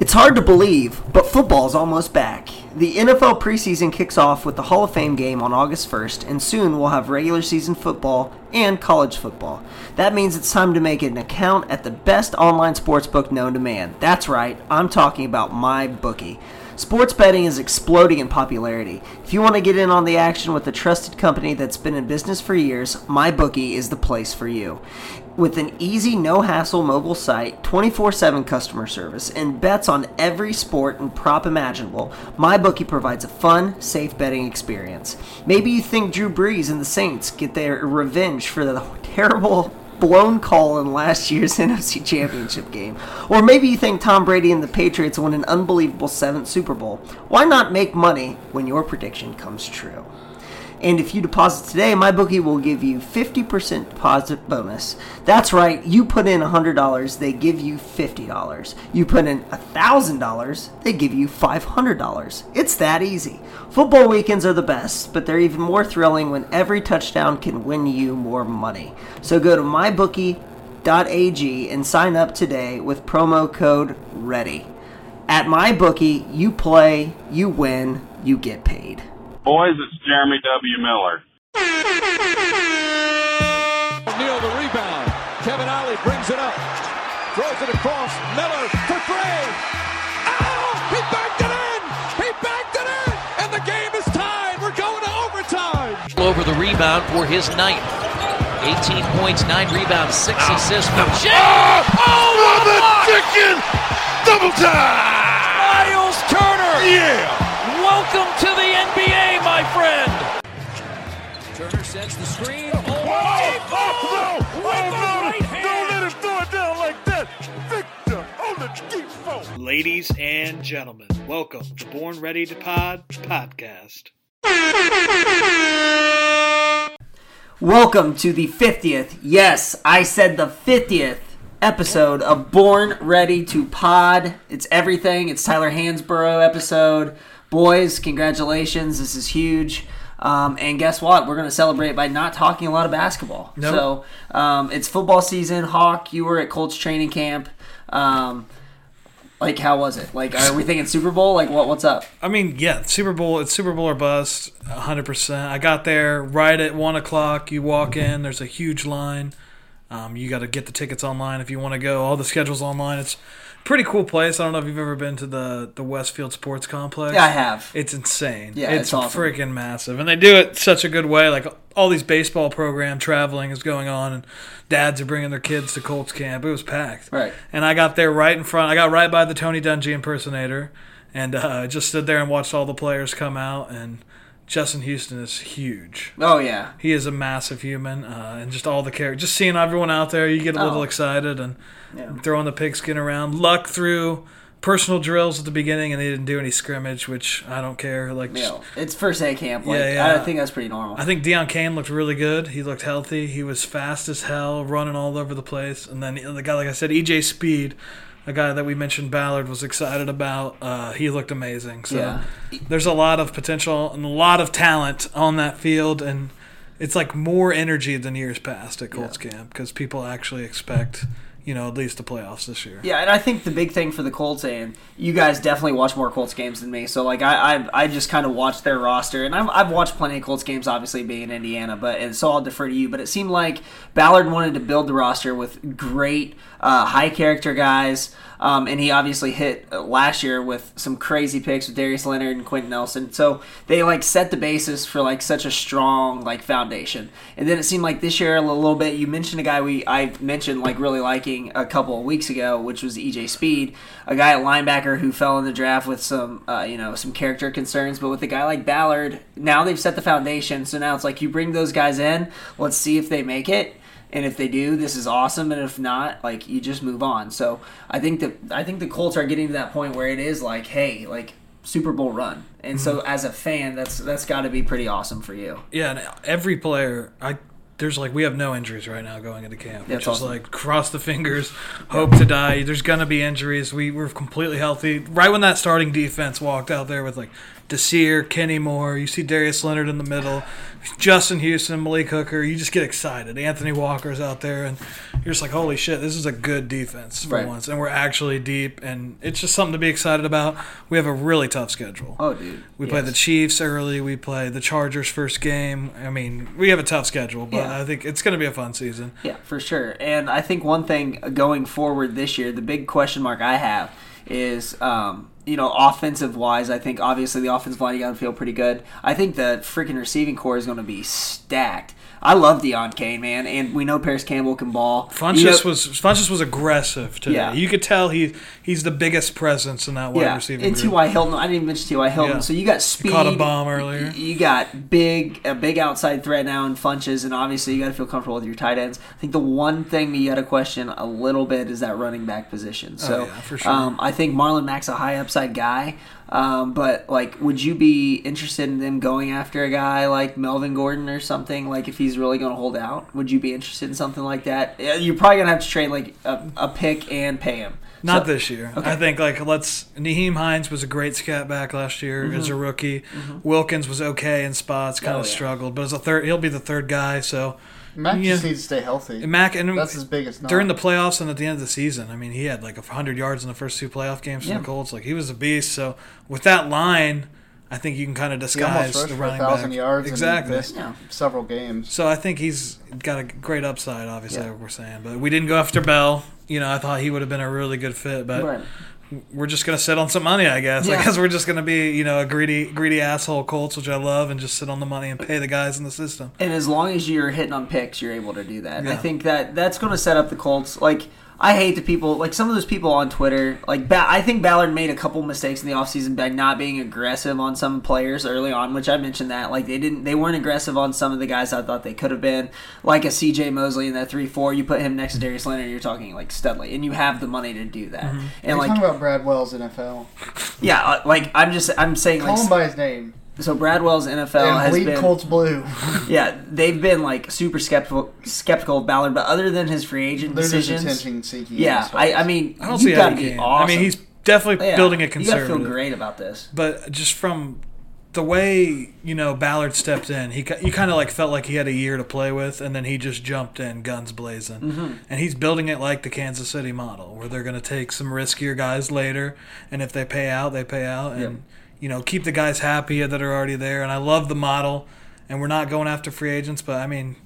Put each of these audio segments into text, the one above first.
It's hard to believe, but football's almost back. The NFL preseason kicks off with the Hall of Fame game on August 1st, and soon we'll have regular season football and college football. That means it's time to make an account at the best online sportsbook known to man. That's right, I'm talking about my bookie. Sports betting is exploding in popularity. If you want to get in on the action with a trusted company that's been in business for years, MyBookie is the place for you. With an easy, no hassle mobile site, 24 7 customer service, and bets on every sport and prop imaginable, MyBookie provides a fun, safe betting experience. Maybe you think Drew Brees and the Saints get their revenge for the terrible blown call in last year's NFC Championship game. Or maybe you think Tom Brady and the Patriots won an unbelievable seventh Super Bowl. Why not make money when your prediction comes true? And if you deposit today, my bookie will give you 50% deposit bonus. That's right, you put in $100, they give you $50. You put in $1,000, they give you $500. It's that easy. Football weekends are the best, but they're even more thrilling when every touchdown can win you more money. So go to mybookie.ag and sign up today with promo code READY. At MyBookie, you play, you win, you get paid. Boys, it's Jeremy W. Miller. Neal the rebound. Kevin Ollie brings it up. Throws it across. Miller for three. Oh! He backed it in! He backed it in! And the game is tied. We're going to overtime. Over the rebound for his ninth. 18 points, 9 rebounds, 6 assists for Jay. Oh, Oh, what the block! chicken! Double time! Myles Turner! Yeah! Welcome to the NBA, my friend! Turner sets the screen. Oh, oh, no! With the Oh, no! hand. Don't let him throw it down like that! Victor on the deep phone! Ladies and gentlemen, welcome to Born Ready to Pod podcast. Welcome to the 50th, yes, I said the 50th episode of Born Ready to Pod. It's everything. It's Tyler Hansbrough episode. Boys, congratulations. This is huge. Um, and guess what? We're going to celebrate by not talking a lot of basketball. Nope. So um, it's football season. Hawk, you were at Colts training camp. Um, like, how was it? Like, are we thinking Super Bowl? Like, what? what's up? I mean, yeah, Super Bowl, it's Super Bowl or bust, 100%. I got there right at 1 o'clock. You walk in, there's a huge line. Um, you got to get the tickets online if you want to go. All the schedules online. It's pretty cool place. I don't know if you've ever been to the, the Westfield Sports Complex. Yeah, I have. It's insane. Yeah, it's, it's awesome. freaking massive, and they do it such a good way. Like all these baseball program traveling is going on, and dads are bringing their kids to Colts camp. It was packed. Right. And I got there right in front. I got right by the Tony Dungy impersonator, and uh, just stood there and watched all the players come out. And Justin Houston is huge. Oh, yeah. He is a massive human, uh, and just all the characters. Just seeing everyone out there, you get a little Oh. excited and Yeah. throwing the pigskin around. Luck through personal drills at the beginning, and they didn't do any scrimmage, which I don't care. Like, just- it's first day camp. Like, Yeah, yeah. I think that's pretty normal. I think Deon Cain looked really good. He looked healthy. He was fast as hell, running all over the place. And then the guy, like I said, EJ Speed, a guy that we mentioned Ballard was excited about. Uh, he looked amazing. So Yeah. there's a lot of potential and a lot of talent on that field, and it's like more energy than years past at Colts camp because people actually expect, you know, at least the playoffs this year. Yeah, and I think the big thing for the Colts, and you guys definitely watch more Colts games than me. So like I I, I just kind of watched their roster, and I've, I've watched plenty of Colts games, obviously being in Indiana, but and so I'll defer to you. But it seemed like Ballard wanted to build the roster with great uh, high character guys. Um, and he obviously hit uh, last year with some crazy picks with Darius Leonard and Quenton Nelson. So they like set the basis for like such a strong like foundation. And then it seemed like this year a little, bit. You mentioned a guy we I mentioned like really liking a couple of weeks ago, which was EJ Speed, a guy at linebacker who fell in the draft with some uh, you know some character concerns. But with a guy like Ballard, now they've set the foundation. So now it's like you bring those guys in. Let's see if they make it. And if they do, this is awesome. And if not, like you just move on. So I think that I think the Colts are getting to that point where it is like, hey, like Super Bowl run, and so mm-hmm. as a fan, that's that's got to be pretty awesome for you. Yeah, and every player, I there's like we have no injuries right now going into camp, That's which is like cross the fingers, hope to die. There's gonna be injuries. We were completely healthy right when that starting defense walked out there with like Desir, Kenny Moore. You see Darius Leonard in the middle, Justin Houston, Malik Hooker. You just get excited. Anthony Walker's out there, and you're just like, holy shit, this is a good defense for Right. once, and we're actually deep, and it's just something to be excited about. We have a really tough schedule. Oh, dude, We play the Chiefs early. We play the Chargers first game. I mean, we have a tough schedule, but Yeah. I think it's going to be a fun season. Yeah, for sure. And I think one thing going forward this year, the big question mark I have is, um, you know, offensive wise, I think obviously the offensive line you got to feel pretty good. I think the freaking receiving corps is going to be stacked. I love Deon Cain, man, and we know Parris Campbell can ball. Funchess You know- was Funchess was aggressive today. Yeah. You could tell he he's the biggest presence in that wide yeah, receiving and group. T.Y. Hilton. I didn't even mention T.Y. Hilton. Yeah. So you got speed. Caught a bomb earlier. You got big, a big outside threat now in Funchess, and obviously you got to feel comfortable with your tight ends. I think the one thing that you got to question a little bit is that running back position. So Oh, yeah, for sure. um, I think Marlon Mack's a high upside guy. Um, but like, would you be interested in them going after a guy like Melvin Gordon or something? Like, if he's really going to hold out, would you be interested in something like that? You're probably gonna have to trade like a, a pick and pay him. Not So- this year. Okay. I think like let's. Nyheim Hines was a great scat back last year as a rookie. Wilkins was okay in spots, kind Mm-hmm. Oh, of yeah. struggled, but as a third, he'll be the third guy. So Mack Yeah. just needs to stay healthy. Mack and That's his biggest knock. during the playoffs and at the end of the season. I mean, he had like hundred yards in the first two playoff games for Yeah. the Colts. Like he was a beast. So with that line, I think you can kind of disguise rushed the for a running thousand back. yards exactly. and missed Yeah. several games. So I think he's got a great upside. Obviously, Yeah. like we're saying, but we didn't go after Bell. You know, I thought he would have been a really good fit, but Right. We're just gonna sit on some money, I guess. Yeah. Because we're just gonna be, you know, a greedy, greedy asshole Colts, which I love, and just sit on the money and pay the guys in the system. And as long as you're hitting on picks, you're able to do that. I think that that's going to set up the Colts. Like I hate the people, like some of those people on Twitter. Like ba- I think Ballard made a couple mistakes in the offseason by not being aggressive on some players early on, which I mentioned that. Like they didn't, they weren't aggressive on some of the guys I thought they could have been. Like a C.J. Mosley in that three four, you put him next to Darius Leonard, you're talking like Studley, and you have the money to do that. Mm-hmm. And You're like talking about Brad Wells NFL. yeah, uh, like I'm just I'm saying Call him by his name. So Bradwell's NFL and has bleed been Colts blue. yeah, they've been like super skeptical skeptical of Ballard, but other than his free agent They're just decisions, attention seeking. yeah, I, I mean, I don't you see how gotta he be can. awesome. I mean, he's definitely Yeah, building a You gotta conservative. feel great about this. But just from the way you know Ballard stepped in, he ki- you kind of like felt like he had a year to play with, and then he just jumped in, guns blazing, Mm-hmm. and he's building it like the Kansas City model, where they're going to take some riskier guys later, and if they pay out, they pay out, and you know keep the guys happy that are already there. And I love the model, and we're not going after free agents, but I mean,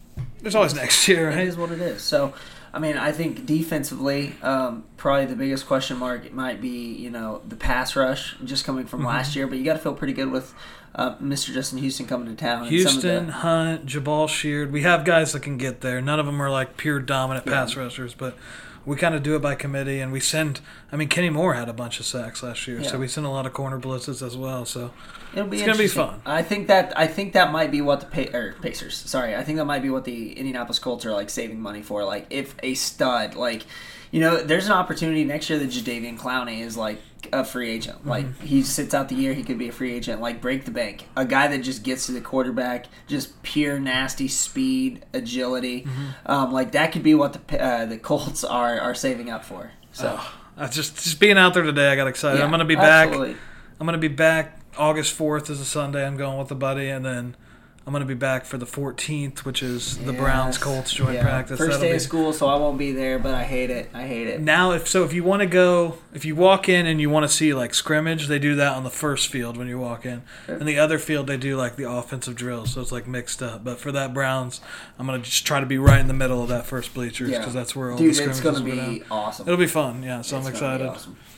there's always next year, It right? is what it is. So, I mean, I think defensively, um, probably the biggest question mark might be you know the pass rush just coming Mm-hmm. from last year, but you got to feel pretty good with uh, Mr. Justin Houston coming to town. and some of Houston, the- Hunt, Jabaal Sheard. We have guys that can get there. None of them are like pure dominant pass rushers, but we kind of do it by committee. And we send. I mean, Kenny Moore had a bunch of sacks last year, Yeah. so we send a lot of corner blitzes as well. So It'll be It's gonna be fun. I think that I think that might be what the pa- or Pacers. Sorry, I think that might be what the Indianapolis Colts are like saving money for. Like if a stud, like you know, there's an opportunity next year that Jadeveon Clowney is like a free agent. Mm-hmm. Like he sits out the year, he could be a free agent. Like break the bank, a guy that just gets to the quarterback, just pure nasty speed, agility. Mm-hmm. Um, like that could be what the uh, the Colts are are saving up for. So I just just being out there today, I got excited. yeah, I'm gonna be back. absolutely. I'm gonna be back August 4th is a Sunday. I'm going with a buddy, and then I'm gonna be back for the 14th, which is the Browns Colts joint Yeah. practice. First That'll day be- of school, so I won't be there, but I hate it. I hate it. Now, if so, if you want to go, if you walk in and you want to see like scrimmage, they do that on the first field when you walk in, and the other field they do like the offensive drills, so it's like mixed up. But for that Browns, I'm gonna just try to be right in the middle of that first bleachers Yeah. because that's where all Dude, the it's scrimmages gonna will go be down. awesome. It'll be fun, yeah. So I'm It's be excited.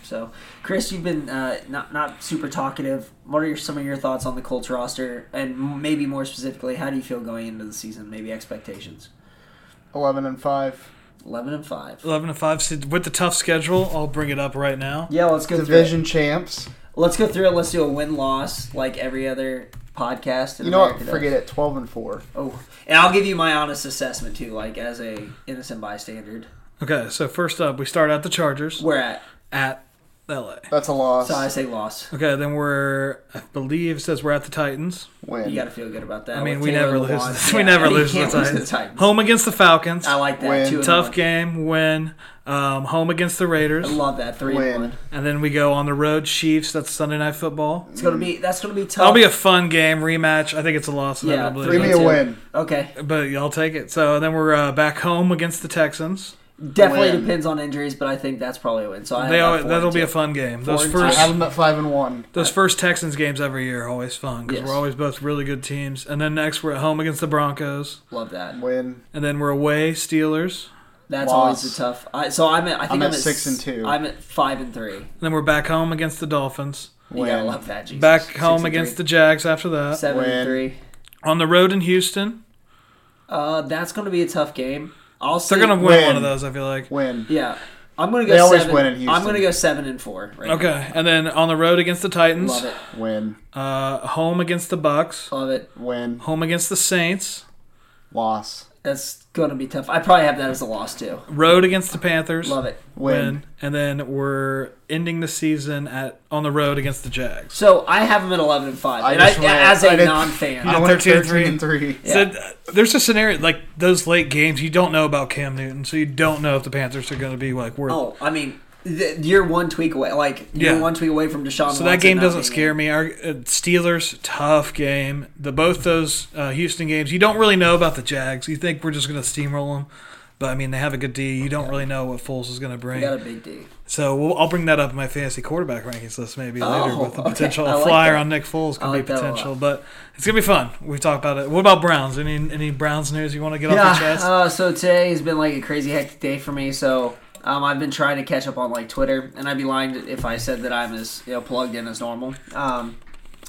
Awesome. So, Chris, you've been uh, not not super talkative. What are your, some of your thoughts on the Colts roster, and maybe more specifically, how do you feel going into the season? Maybe expectations. Eleven and five. Eleven and five. Eleven and five so with the tough schedule. I'll bring it up right now. Yeah, let's go Division through champs. it. Let's go through it. Let's do a win loss like every other podcast. in You know what? America does. Forget it. Twelve and four. Oh, and I'll give you my honest assessment too, like as a innocent bystander. Okay, so first up, we start at the Chargers We're at at LA. That's a loss. So I say loss. Okay, then we're I believe it says we're at the Titans. Win. You got to feel good about that. I mean, With we Taylor never lose. Lewan. we Yeah, never you lose to the can't lose Titans. to the Titans. Home against the Falcons. I like that. Win. Two Tough one. game. Win. Um, home against the Raiders. I love that three Win. and one. And then we go on the road, Chiefs. That's Sunday night football. It's gonna be that's gonna be tough. That'll be a fun game rematch. I think it's a loss. yeah. inevitably, Three Give me a win. Okay, but y'all take it. So then we're uh, back home against the Texans. Definitely Win. depends on injuries, but I think that's probably a win. So I They always, that'll be two. a fun game. Four Those and I first have them at five and one. those first Texans games every year are always fun because Yes. we're always both really good teams. And then next we're at home against the Broncos, Love that. Win. and then we're away Steelers. That's Loss. always a tough. I, so I'm at. I think I'm I'm, at six s- and two. I'm at five and three. And then we're back home against the Dolphins. You gotta love that. Jesus. Back home against three. the Jags after that. seven Win. and three. On the road in Houston. Uh, that's gonna be a tough game. I'll say. They're gonna win, Win. one of those. I feel like. Win. Yeah, I'm gonna go. They always seven. win in Houston. I'm gonna go seven and four. Right Okay, and then on the road against the Titans. Love it. Win. Uh, home against the Bucks. Love it. Win. Home against the Saints. Loss. That's gonna be tough. I probably have that as a loss too. Road against the Panthers. Love it. Win. And then we're ending the season at on the road against the Jags. So I have them at eleven and five, I and I, just went- as I a did- non-fan, I Yeah, went 13 13 and and three. Yeah. So uh, there's a scenario like those late games. You don't know about Cam Newton, so you don't know if the Panthers are going to be like worth. oh, I mean, th- you're one tweak away. Like you're Yeah. one tweak away from Deshaun. So that game doesn't scare me. Our uh, Steelers tough game. The both those uh, Houston games, you don't really know about the Jags. You think we're just going to steamroll them, but I mean they have a good D. You don't really know what Foles is going to bring. We got a big D. So we'll, I'll bring that up in my fantasy quarterback rankings list maybe Oh, later with the potential I like flyer that. on Nick Foles I could like be that a lot. potential, but it's gonna be fun. We talked about it. What about Browns? Any any Browns news you want to get off your chest? Uh, so today has been like a crazy hectic day for me. So um, I've been trying to catch up on like Twitter, and I'd be lying if I said that I'm as you know plugged in as normal. Um,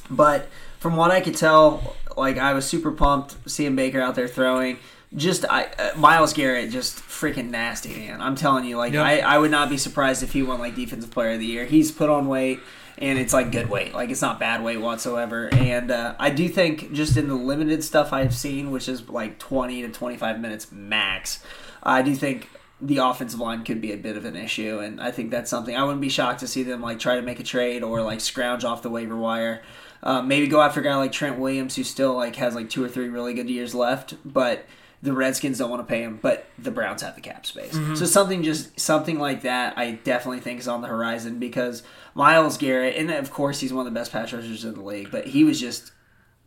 but from what I could tell, like I was super pumped seeing Baker out there throwing. Just I, uh, Myles Garrett, just freaking nasty, man. I'm telling you, like Yep. I, I would not be surprised if he won like defensive player of the year. He's put on weight, and it's like good weight, like it's not bad weight whatsoever. And uh, I do think just in the limited stuff I've seen, which is like 20 to 25 minutes max, I do think the offensive line could be a bit of an issue, and I think that's something I wouldn't be shocked to see them like try to make a trade or like scrounge off the waiver wire. Uh, maybe go after a guy like Trent Williams, who still like has like two or three really good years left, but the Redskins don't want to pay him, but the Browns have the cap space. So something just something like that, I definitely think is on the horizon because Myles Garrett, and of course he's one of the best pass rushers in the league, but he was just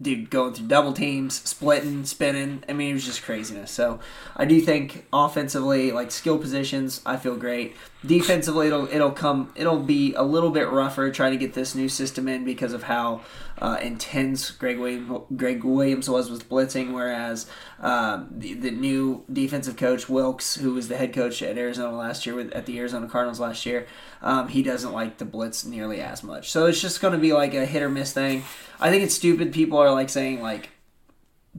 dude going through double teams, splitting, spinning. I mean, it was just craziness. So I do think offensively, like skill positions, I feel great. Defensively, it'll it'll come it'll be a little bit rougher trying to get this new system in because of how uh, intense Gregg Williams, Gregg Williams was with blitzing, whereas um, the, the new defensive coach Wilks, who was the head coach at Arizona last year with at the Arizona Cardinals last year, um, he doesn't like the blitz nearly as much. So it's just going to be like a hit or miss thing. I think it's stupid. People are like saying like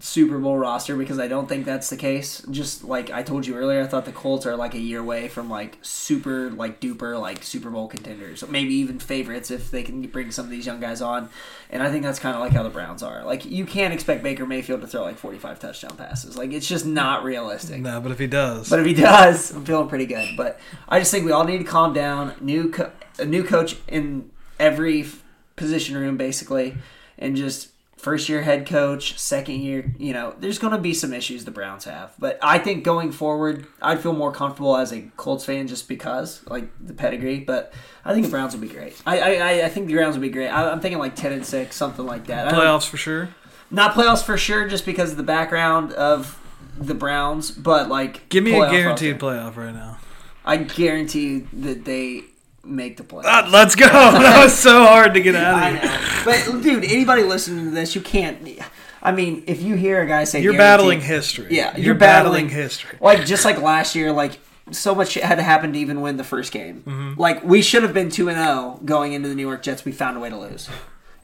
Super Bowl roster because I don't think that's the case. Just like I told you earlier, I thought the Colts are like a year away from like super like duper like Super Bowl contenders, maybe even favorites if they can bring some of these young guys on. And I think that's kind of like how the Browns are. Like you can't expect Baker Mayfield to throw like forty five touchdown passes. Like it's just not realistic. no, but if he does, But if he does, I'm feeling pretty good. But I just think we all need to calm down. New co- a new coach in every f- position room, basically, and just first year head coach, second year. You know, there's going to be some issues the Browns have, but I think going forward, I'd feel more comfortable as a Colts fan just because like the pedigree. But I think the Browns would be great. I I, I- think the Browns would be great. I, I'm thinking like ten and six, something like that. Playoffs for sure. not playoffs for sure, just because of the background of the Browns, but like Give me a guaranteed playoff right now. I guarantee that they make the playoffs. Ah, let's go. that was so hard to get out of here. know, but dude, anybody listening to this, you can't. I mean, if you hear a guy say You're battling history. Yeah, you're, you're battling, battling- history. like just like last year, like so much shit had to happen to even win the first game. Mm-hmm. Like we should have been two and zero going into the New York Jets. We found a way to lose.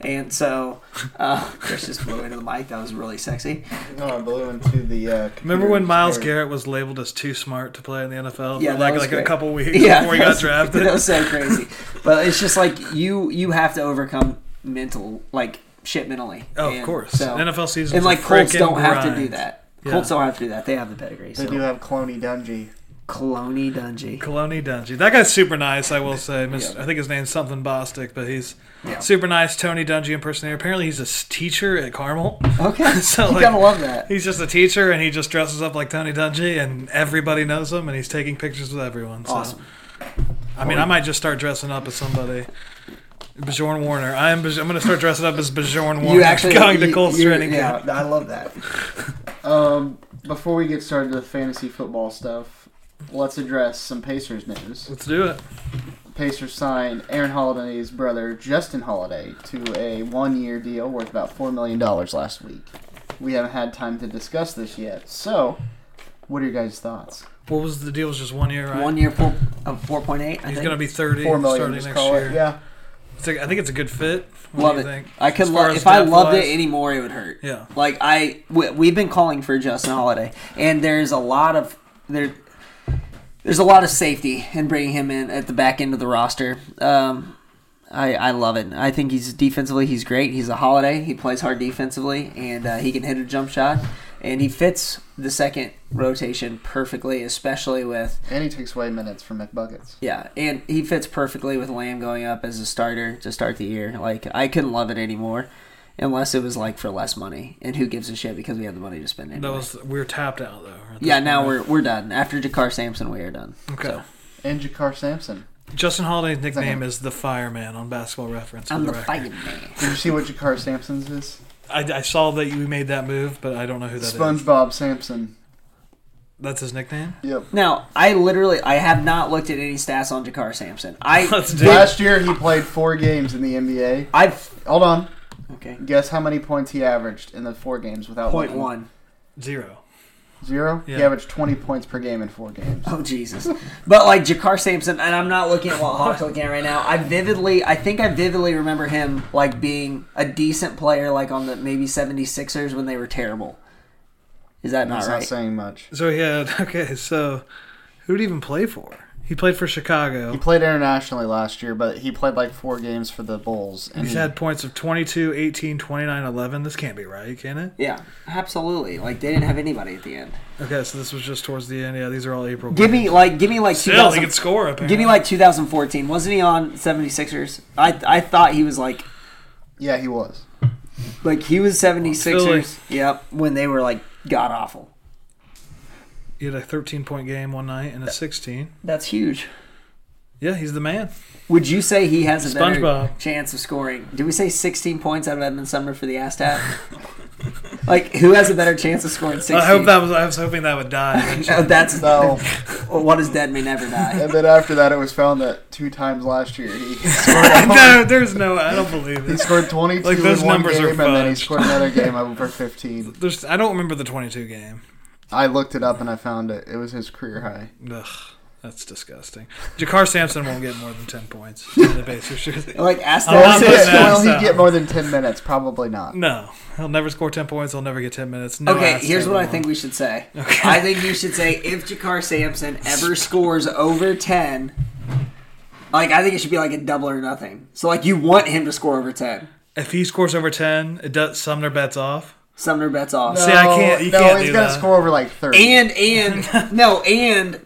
And so, uh, Chris just blew into the mic. That was really sexy. No, I blew into the. Uh, Remember when Myles hair. Garrett was labeled as too smart to play in the NFL Yeah, for that like was like a couple weeks Yeah, before he got was- drafted? That was so crazy. but it's just like you you have to overcome mental like shit mentally. Oh, of course. So, NFL season and like Colts don't have to do that. Yeah. Colts don't have to do that. They have the pedigree. They So. do have Cloney Dungy. Cloney Dungy. Kaloni Dungy. That guy's super nice, I will say. Mis- I think his name's something Bostic, but he's Yeah. super nice. Tony Dungy impersonator. Apparently, he's a teacher at Carmel. Okay, So, you like, gotta love that. He's just a teacher, and he just dresses up like Tony Dungy, and everybody knows him, and he's taking pictures with everyone. So. Awesome. I mean, I might just start dressing up as somebody. Bjorn Warner. I am. Baj- I'm going to start dressing up as Bjorn Warner. You actually going to you- Colts you're- training Yeah. I love that. Um, before we get started with fantasy football stuff, let's address some Pacers news. Let's do it. Pacers signed Aaron Holiday's brother, Justin Holiday, to a one-year deal worth about four million dollars last week. We haven't had time to discuss this yet, so what are your guys' thoughts? What was the deal? Was just one year, right? One year four, of four point eight. He's going to be 30 Four million, starting next call year. it. Yeah. It's a- I think it's a good fit. What love do it. you think? I could As love as if I depth loved it anymore, it would hurt. Yeah. Like I, we, we've been calling for Justin Holiday, and there's a lot of there. There's a lot of safety in bringing him in at the back end of the roster. Um, I, I love it. I think he's defensively he's great. He's a holiday. He plays hard defensively, and uh, he can hit a jump shot, and he fits the second rotation perfectly, especially with And he takes away minutes from McBuckets. yeah, and he fits perfectly with Lamb going up as a starter to start the year. Like I couldn't love it anymore, unless it was like for less money. And who gives a shit because we have the money to spend anyway. That was we're tapped out though. at this yeah, now point. we're we're done. After JaKarr Sampson, we are done. okay. So, And JaKarr Sampson. Justin Holiday's nickname is the Fireman on Basketball Reference. I'm the record. fighting man. Did you see what JaKarr Sampson's is? I, I saw that you made that move, but I don't know who that is. SpongeBob Sampson. That's his nickname. Yep. Now, I literally I have not looked at any stats on JaKarr Sampson. I Let's Last year he played four games in the NBA. I've Hold on. Okay Guess how many points he averaged in the four games without point looking? one. zero. Zero? He averaged 20 points per game in four games. Oh Jesus! But like JaKarr Sampson, and I'm not looking at what Hawks looking at right now. I vividly, I think I vividly remember him like being a decent player, like on the maybe 76ers when they were terrible. Is that not That's right? not saying much. So he had okay. So who'd he even play for? He played for Chicago. He played internationally last year, but he played like four games for the Bulls. And He's he- had points of 22, 18, 29, 11. This can't be right, can it? yeah, absolutely. Like they didn't have anybody at the end. Okay, so this was just towards the end. Yeah, these are all April. Give me like, give me like Still, he could score. Apparently. Give me like 2014. Wasn't he on 76ers? I I thought he was like yeah, he was. like he was 76ers. Philly. Yep, when they were like god awful. He had a 13 point game one night and a 16. That's huge. Yeah, he's the man. Would you say he has a better SpongeBob. chance of scoring? Did we say 16 points out of Edmond Sumner for the Astat? like, who has a better chance of scoring 16? I hope that was. I was hoping that would die. eventually. That's No. what is dead may never die. and then after that, it was found that two times last year he scored, no, there's no. I don't believe it. he it. scored 22 Like, those in one numbers are game, and then he fudged. scored another game over 15. There's. I don't remember the 22 game. I looked it up and I found it. It was his career high. Ugh, that's disgusting. JaKarr Sampson won't get more than 10 points in the Pacers jersey. Like, ask I'm that Will he down. get more than 10 minutes? Probably not. No, he'll never score 10 points. He'll never get 10 minutes. No Okay, here's what I think we should say. Okay. I think you should say if JaKarr Sampson ever scores over 10, like, I think it should be like a double or nothing. So, like, you want him to score over 10. If he scores over 10, it does Sumner bets off. Sumner bets off. See, I can't- you no, can't he's do gonna that. score over like 30. And and no, and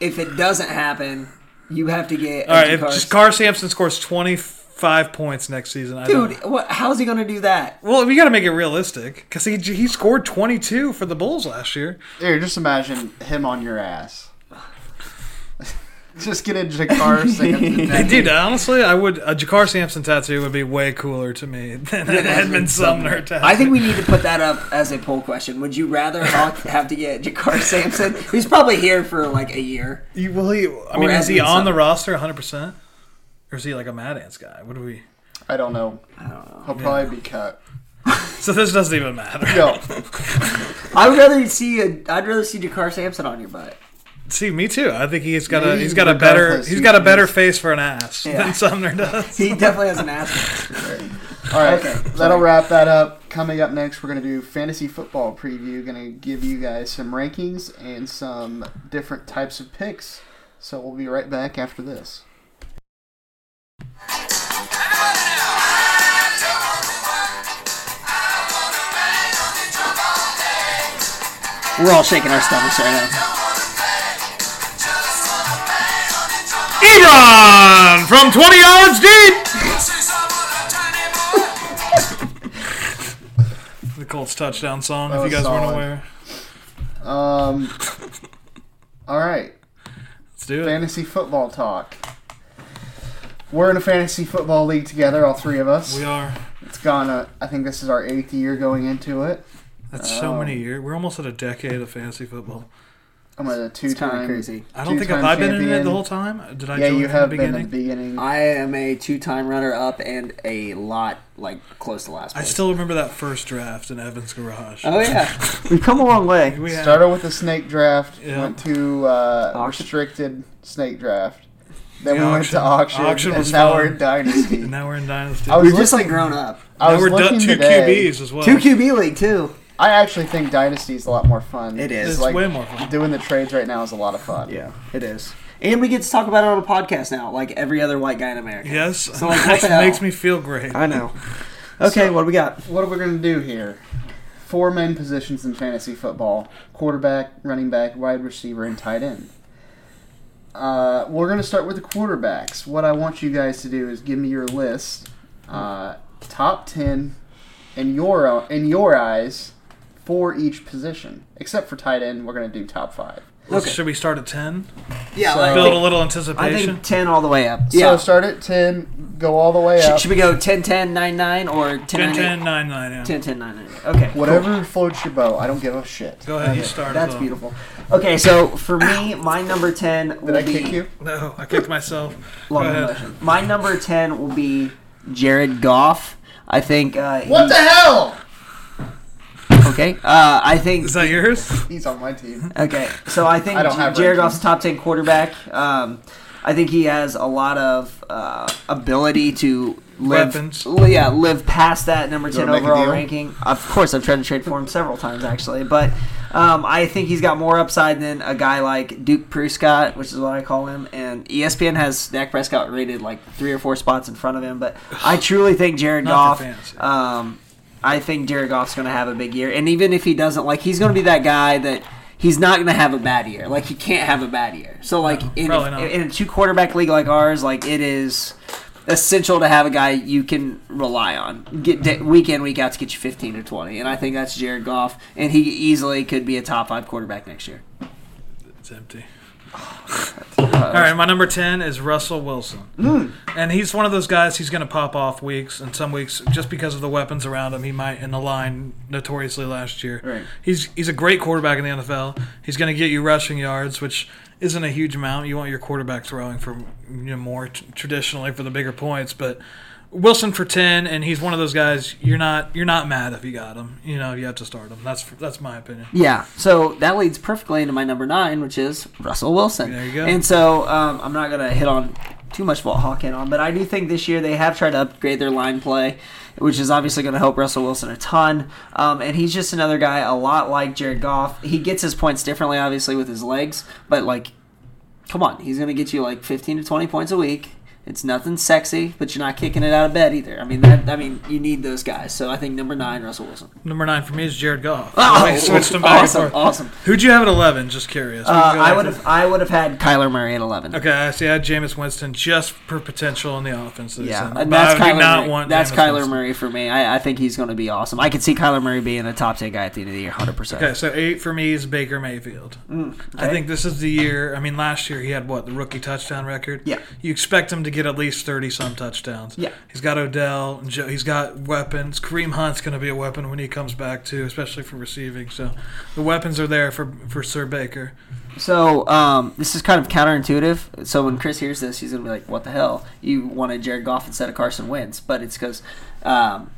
if it doesn't happen, you have to get. All right, if JaKarr- JaKarr Sampson scores 25 points next season, I dude, don't. what? How's he gonna do that? Well, we got to make it realistic because he he scored 22 for the Bulls last year. Dude, just imagine him on your ass. Just get a JaKarr Sampson. Hey, dude, honestly, I would a JaKarr Sampson tattoo would be way cooler to me than an Edmond Sumner tattoo. I think we need to put that up as a poll question. Would you rather Hawk have to get JaKarr Sampson, He's probably here for like a year? You, will he? I mean, Or is he Edmond on the roster 100, percent or is he like a Mad Ants guy? What do we? I don't know. I don't know. He'll probably be cut. So this doesn't even matter. Yo, I would rather see a. I'd rather see JaKarr Sampson on your butt. See, me too. I think he's got a Maybe he's got a better regardless he's who got a better face for an ass Yeah. than Sumner does. He definitely has an ass. All right, Okay, that'll sorry. wrap that up. Coming up next, we're going to do fantasy football preview. Going to give you guys some rankings and some different types of picks. So we'll be right back after this. We're all shaking our stomachs right now. Ebron from 20 yards deep. the Colts touchdown song, That if you guys solid. weren't aware. Um. All right. Let's do it. Fantasy football talk. We're in a fantasy football league together, all three of us. We are. It's gone. Uh, I think this is our eighth year going into it. That's so Oh. many years. We're almost at a decade of fantasy football. I'm a two-time. crazy. I don't think Two-time have I been in it the whole time. Did I Yeah, join you have the been beginning? at the beginning. I am a two-time runner-up and a lot like close to last I still remember that first draft in Evan's garage. Oh yeah, we've come a long way. We had- Started with the snake draft. Yeah. Went to uh, restricted snake draft. Then The we went to auction. auction. Auction and was now fun. we're in dynasty. and now we're in Dynasty. I was We've just like grown up. I now was we're done, looking two today. QBs as well. Two QB league too. I actually think Dynasty is a lot more fun. It is. It's like way more fun. doing the trades right now is a lot of fun. Yeah, it is. And we get to talk about it on a podcast now, like every other white guy in America. Yes, So, like, what the that makes me feel great. I know. Okay, what do we got? What are we going to do here? Four main positions in fantasy football: quarterback, running back, wide receiver, and tight end. Uh, we're going to start with the quarterbacks. What I want you guys to do is give me your list, uh, top ten, in your in your eyes, for each position, except for tight end. We're going to do top five. Okay. Should we start at ten? Yeah, So- I Build a think, little I anticipation. think ten all the way up. So Yeah. start at ten, go all the way Should, up. should we go 10 10 9 9 or 10 10, 9 10, 9, 9, yeah. 10 10 9 9? Okay. cool. Whatever floats your boat. I don't give a shit. Go ahead, you start. That's though. beautiful. Okay, so for me, my number 10 will be. Did I be kick you? No, I kicked myself. long Go ahead. motion. My number 10 will be Jared Goff. I think uh, What he- the hell? Okay. Uh, I think Is that yours? He's on my team. Okay, so I think I don't have Jared rankings. Goff's top ten quarterback. Um, I think he has a lot of uh, ability to live, Weapons. yeah, live past that number ten wanna make a overall ranking. Of course, I've tried to trade for him several times actually, but um, I think he's got more upside than a guy like Duke Prescott, which is what I call him. And ESPN has Dak Prescott rated like three or four spots in front of him, but I truly think Jared Not Goff. Um, I think Jared Goff's going to have a big year, and even if he doesn't, like he's going to be that guy that he's not going to have a bad year. Like he can't have a bad year. So like in, probably in a two quarterback league like ours, like it is essential to have a guy you can rely on get day, week in week out to get you 15 or 20 and i think that's jared goff and he easily could be a top five quarterback next year It's empty. All right, my number 10 is Russell Wilson. Hmm. And he's one of those guys, he's going to pop off weeks, and some weeks, just because of the weapons around him, he might in the line notoriously last year. Right. He's, he's a great quarterback in the NFL. He's going to get you rushing yards, which isn't a huge amount. You want your quarterback throwing for you know, more t- traditionally for the bigger points, but. Wilson for ten, and he's one of those guys. You're not you're not mad if you got him. You know you have to start him. That's that's my opinion. Yeah, so that leads perfectly into my number nine, which is Russell Wilson. There you go. And so um, I'm not going to hit on too much what Hawk hit on, but I do think this year they have tried to upgrade their line play, which is obviously going to help Russell Wilson a ton. Um, and he's just another guy, a lot like Jared Goff. He gets his points differently, obviously, with his legs, but like, come on, he's going to get you like 15 to 20 points a week. It's nothing sexy, but you're not kicking it out of bed either. I mean, that, I mean, you need those guys. So I think number nine, Russell Wilson. Number nine for me is Jared Goff. Oh, switched them back awesome, and forth. awesome. Who'd you have at eleven? Just curious. Uh, I would have I would have had Kyler Murray at eleven. Okay, I see. I had Jameis Winston just for potential in the offense. Yeah, and that's I Kyler. not Murray. that's Jameis Kyler Winston. Murray for me. I, I think he's going to be awesome. I could see Kyler Murray being a top ten guy at the end of the year, hundred percent. Okay, so eight for me is Baker Mayfield. Mm, I think this is the year. I mean, last year he had what the rookie touchdown record. Yeah. You expect him to get at least thirty some touchdowns. Yeah. He's got Odell. Joe, he's got weapons. Kareem Hunt's going to be a weapon when he comes back too, especially for receiving. So the weapons are there for for Sir Baker. So um, this is kind of counterintuitive. So when Chris hears this, he's going to be like, "What the hell? You wanted Jared Goff instead of Carson Wentz?" But it's because um,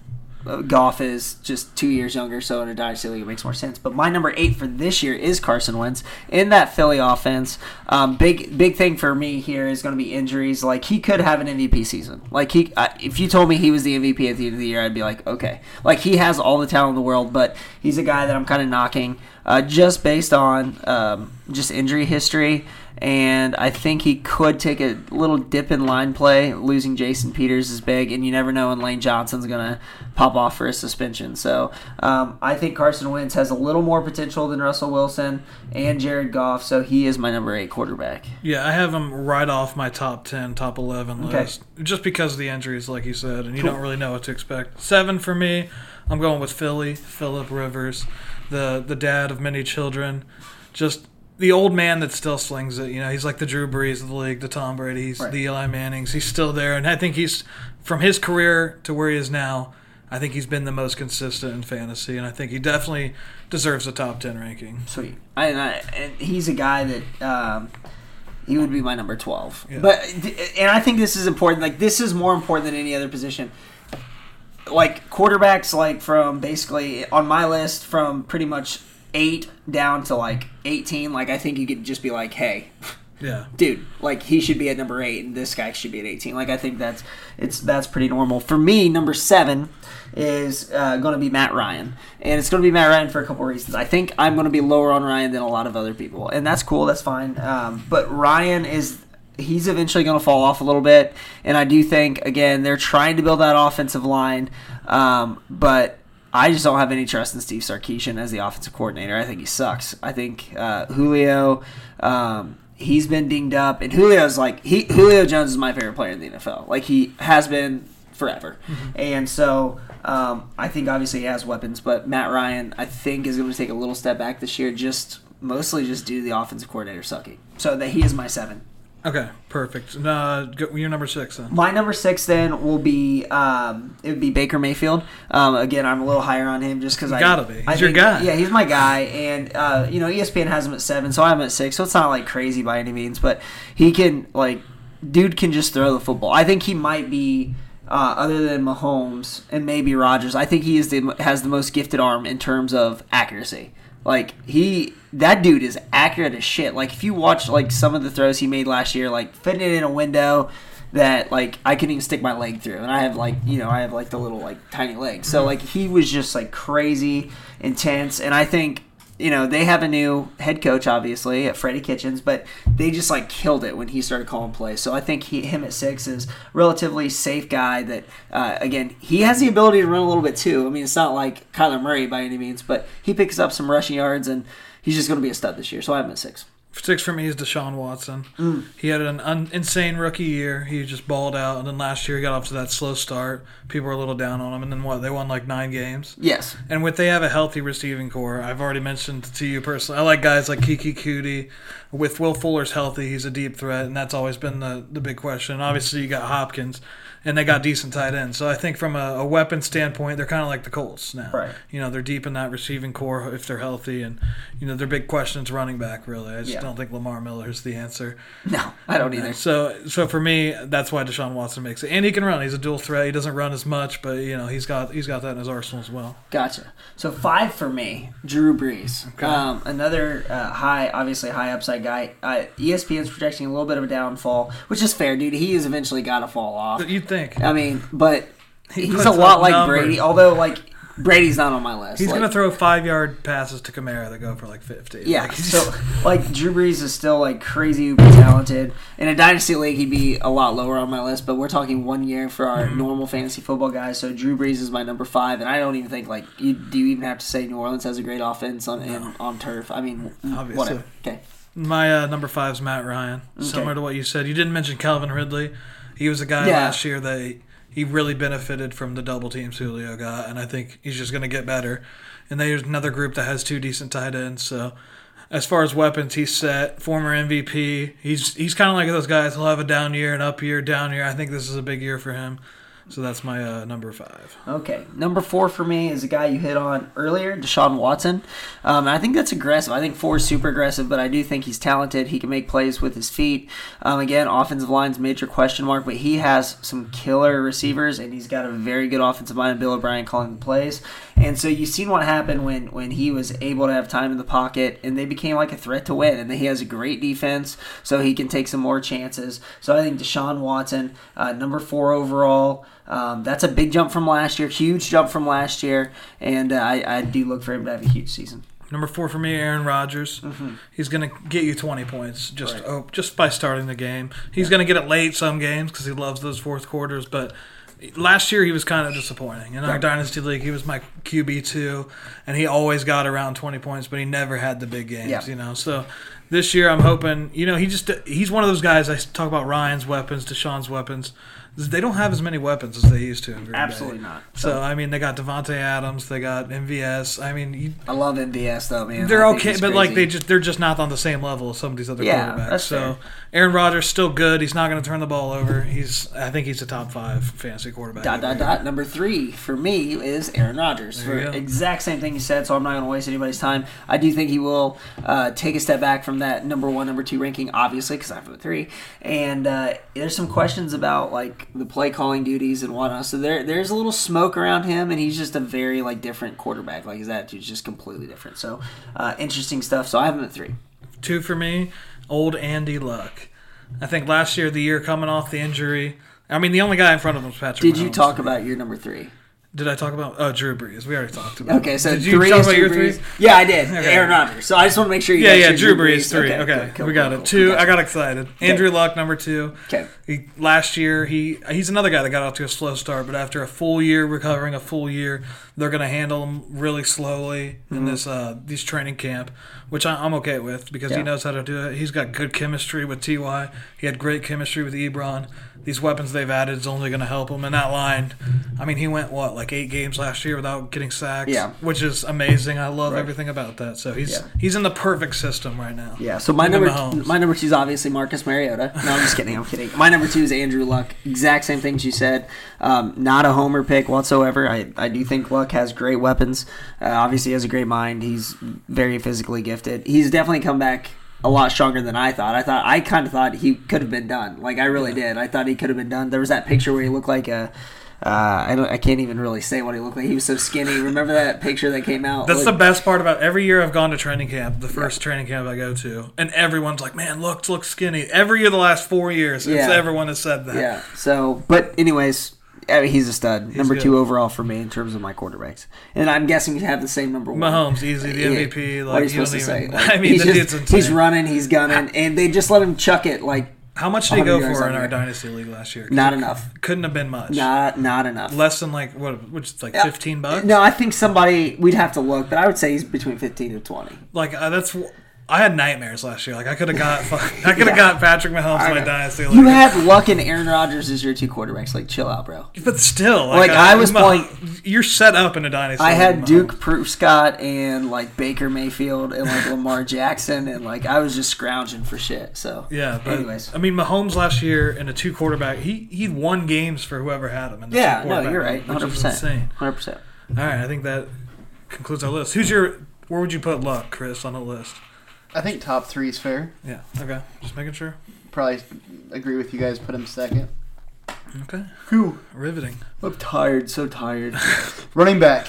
Goff is just two years younger, so in a dynasty league it makes more sense. But my number eight for this year is Carson Wentz in that Philly offense. Um, big big thing for me here is going to be injuries. Like he could have an MVP season. Like he, if you told me he was the MVP at the end of the year, I'd be like, okay. Like he has all the talent in the world, but he's a guy that I'm kind of knocking. uh, just based on um, just injury history. And I think he could take a little dip in line play. Losing Jason Peters is big, and you never know when Lane Johnson's going to pop off for a suspension. So um, I think Carson Wentz has a little more potential than Russell Wilson and Jared Goff. So he is my number eight quarterback. Yeah, I have him right off my top 10, top 11 Okay. list. Just because of the injuries, like you said, and you don't really know what to expect. Seven for me, I'm going with Philly, Philip Rivers, the, the dad of many children. Just the old man that still slings it. You know, he's like the Drew Brees of the league, the Tom Brady's, Right. the Eli Mannings. He's still there. And I think he's, from his career to where he is now, I think he's been the most consistent in fantasy. And I think he definitely deserves a top 10 ranking. Sweet. I, and, I, and he's a guy that um, he would be my number twelve. Yeah. But and I think this is important. Like this is more important than any other position. Like quarterbacks, like from basically on my list from pretty much eight down to like eighteen. Like I think you could just be like, hey. Yeah. dude, like he should be at number eight, and this guy should be at eighteen. Like I think that's it's that's pretty normal. For me, number seven is uh, going to be Matt Ryan, and it's going to be Matt Ryan for a couple reasons. I think I'm going to be lower on Ryan than a lot of other people, and that's cool. That's fine. Um, but Ryan is he's eventually going to fall off a little bit, and I do think again they're trying to build that offensive line, um, but. I just don't have any trust in Steve Sarkisian as the offensive coordinator. I think he sucks. I think uh, Julio, um, he's been dinged up, and Julio's like he Julio Jones is my favorite player in the NFL. Like he has been forever, and so um, I think obviously he has weapons, but Matt Ryan I think is going to take a little step back this year, just mostly just due to the offensive coordinator sucking. So that he is my seven. Okay, perfect. Uh, go, you're number six then. My number six then will be um, it would be Baker Mayfield. Um, again, I'm a little higher on him just because I gotta be. I He's your think- guy. Yeah, he's my guy, and uh, you know ESPN has him at seven, so I'm at six. So it's not like crazy by any means, but he can like, dude can just throw the football. I think he might be. Uh, other than Mahomes and maybe Rodgers, I think he is the has the most gifted arm in terms of accuracy. Like he, that dude is accurate as shit. Like if you watch like some of the throws he made last year, like fitting it in a window that like I couldn't even stick my leg through, and I have like you know I have like the little like tiny legs. So mm-hmm. like he was just like crazy intense, and I think you know they have a new head coach obviously at Freddie Kitchens, but they just like killed it when he started calling plays. So I think he him at six is relatively safe guy. That uh, again he has the ability to run a little bit too. I mean it's not like Kyler Murray by any means, but he picks up some rushing yards and he's just going to be a stud this year. So I have him at six. Six for me is Deshaun Watson. Mm. He had an un- insane rookie year. He just balled out, and then last year he got off to that slow start. People were a little down on him, and then what? They won like nine games. Yes. And with they have a healthy receiving corps, I've already mentioned to you personally. I like guys like Keke Coutee. With Will Fuller's healthy, he's a deep threat, and that's always been the the big question. Obviously, you got Hopkins, and they got decent tight ends. So I think from a, a weapon standpoint, they're kind of like the Colts now. Right. You know, they're deep in that receiving corps if they're healthy, and you know their big questions running back. Really, I just Yeah. Don't think Lamar Miller is the answer. No, I don't either. So, so for me, that's why Deshaun Watson makes it, and he can run. He's a dual threat. He doesn't run as much, but you know he's got he's got that in his arsenal as well. Gotcha. So five for me, Drew Brees. Um, another uh, high, obviously high upside guy. Uh, ESPN's projecting a little bit of a downfall, which is fair, dude. He is eventually got to fall off. You'd think I mean, but he's a lot like numbers. Brady. Although, like Brady's not on my list. he's Like, gonna throw five yard passes to Kamara that go for like fifty. Yeah, Like, so like Drew Brees is still like crazy uber talented. In a dynasty league, he'd be a lot lower on my list. But we're talking one year for our Mm-hmm. normal fantasy football guys. So Drew Brees is my number five, and I don't even think like you do. You even have to say New Orleans has a great offense on in, on turf. I mean, Obviously. whatever. Okay, my uh, number five is Matt Ryan. Similar to what you said, you didn't mention Calvin Ridley. He was a guy Yeah. last year that he really benefited from the double teams Julio got, and I think he's just gonna get better. And there's another group that has two decent tight ends, so. As far as weapons, he's set. Former MVP. He's he's kind of like those guys. He'll have a down year, an up year, down year. I think this is a big year for him. So that's my uh, number five. Okay, number four for me is a guy you hit on earlier, Deshaun Watson. Um, I think that's aggressive. I think four is super aggressive, but I do think he's talented. He can make plays with his feet. Um, again, offensive line's major question mark, but he has some killer receivers, and he's got a very good offensive line. Bill O'Brien calling the plays, and so you've seen what happened when when he was able to have time in the pocket, and they became like a threat to win. And then he has a great defense, so he can take some more chances. So I think Deshaun Watson, uh, number four overall. Um, that's a big jump from last year, huge jump from last year, and uh, I, I do look for him to have a huge season. Number four for me, Aaron Rodgers. He's going to get you 20 points just oh, just by starting the game. He's going to get it late some games because he loves those fourth quarters. But last year he was kind of disappointing. In our dynasty league, he was my QB two, and he always got around 20 points, but he never had the big games. Yeah. You know, so. This year, I'm hoping. You know, he just—he's one of those guys. I talk about Ryan's weapons, Deshaun's weapons. They don't have as many weapons as they used to. In Green Bay. Absolutely not. So I mean, they got Davante Adams, they got MVS. I mean, you, I love MVS though, man. they're I think okay, he's but like they just they're just not on the same level as some of these other Yeah, quarterbacks. that's so fair. Aaron Rodgers still good. He's not going to turn the ball over. He's I think he's a top five fantasy quarterback. Dot dot year. dot. Number three for me is Aaron Rodgers. For go. exact same thing you said, so I'm not going to waste anybody's time. I do think he will uh, take a step back from that number one, number two ranking, obviously, because I have him at three. And uh, there's some questions about like the play calling duties and whatnot. So there, there's a little smoke around him, and he's just a very like different quarterback. Like his attitude's just completely different. So uh, interesting stuff. So I have him at three. Two for me, old Andy Luck. I think last year, the year coming off the injury. I mean, the only guy in front of him was Patrick. Did you talk about your number three? Did I talk about? Oh, Drew Brees. We already talked about. Okay, so did you three talk about Drew your Brees. three? Yeah, I did. Okay. Aaron Rodgers. So I just want to make sure you. Yeah, got yeah, Drew Brees three. Okay, cool, cool, we got cool, it. Two. I got excited. Andrew Luck number two. Okay. He, last year, he he's another guy that got off to a slow start, but after a full year recovering, a full year, they're going to handle him really slowly in this uh, these training camp, which I, I'm okay with because Yeah. he knows how to do it. He's got good chemistry with Ty. He had great chemistry with Ebron. These weapons they've added is only going to help him. And that line, I mean, he went what like eight games last year without getting sacks, Yeah. which is amazing. I love everything about that. So he's Yeah. he's in the perfect system right now. Yeah, so my number Mahomes. my number two is obviously Marcus Mariota. No, I'm just kidding. I'm kidding. My number two is Andrew Luck. Exact same things you said. Um, not a homer pick whatsoever. I, I do think Luck has great weapons. Uh, obviously, he has a great mind. He's very physically gifted. He's definitely come back a lot stronger than I thought. I thought I kind of thought he could have been done. Like I really did. I thought he could have been done. There was that picture where he looked like a. Uh, I don't. I can't even really say what he looked like. He was so skinny. Remember that picture that came out? That's Like- the best part about every year I've gone to training camp, the first training camp I go to, and everyone's like, "Man, looks looks skinny." Every year the last four years, it's, Yeah. everyone has said that. Yeah. So, but anyways, I mean, he's a stud. number good. two overall for me in terms of my quarterbacks, and I'm guessing you have the same number one. Mahomes, easy, the Yeah. MVP. what are you you supposed to even. say? Like, I mean, he's, the just- he's running, he's gunning, and they just let him chuck it like How much did he go for in our dynasty league last year? not enough, Couldn't have been much. not not enough. Less than like what? Which is like fifteen bucks. No, I think somebody we'd have to look, but I would say he's between fifteen and twenty. Like uh, that's. I had nightmares last year. Like I could have got. I could have got Patrick Mahomes in my dynasty league. You had Luck and Aaron Rodgers as your two quarterbacks. Like, chill out, bro. but still, Like, I was Mah- playing- You're set up in a dynasty. I had Mahomes. Dak Prescott and like Baker Mayfield and like Lamar Jackson and like I was just scrounging for shit. So Yeah, but anyways, I mean, Mahomes last year in a two quarterback, he he won games for whoever had him. In the yeah, two no, quarterback you're right, hundred percent, hundred percent. All right, I think that concludes our list. Who's your? Where would you put Luck, Chris, on the list? I think top three is fair. Yeah. Okay. Just making sure. Probably agree with you guys. Put him second. Okay. Whew, Riveting. I'm tired, so tired. Running back.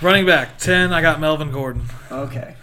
Running back ten. I got Melvin Gordon. okay,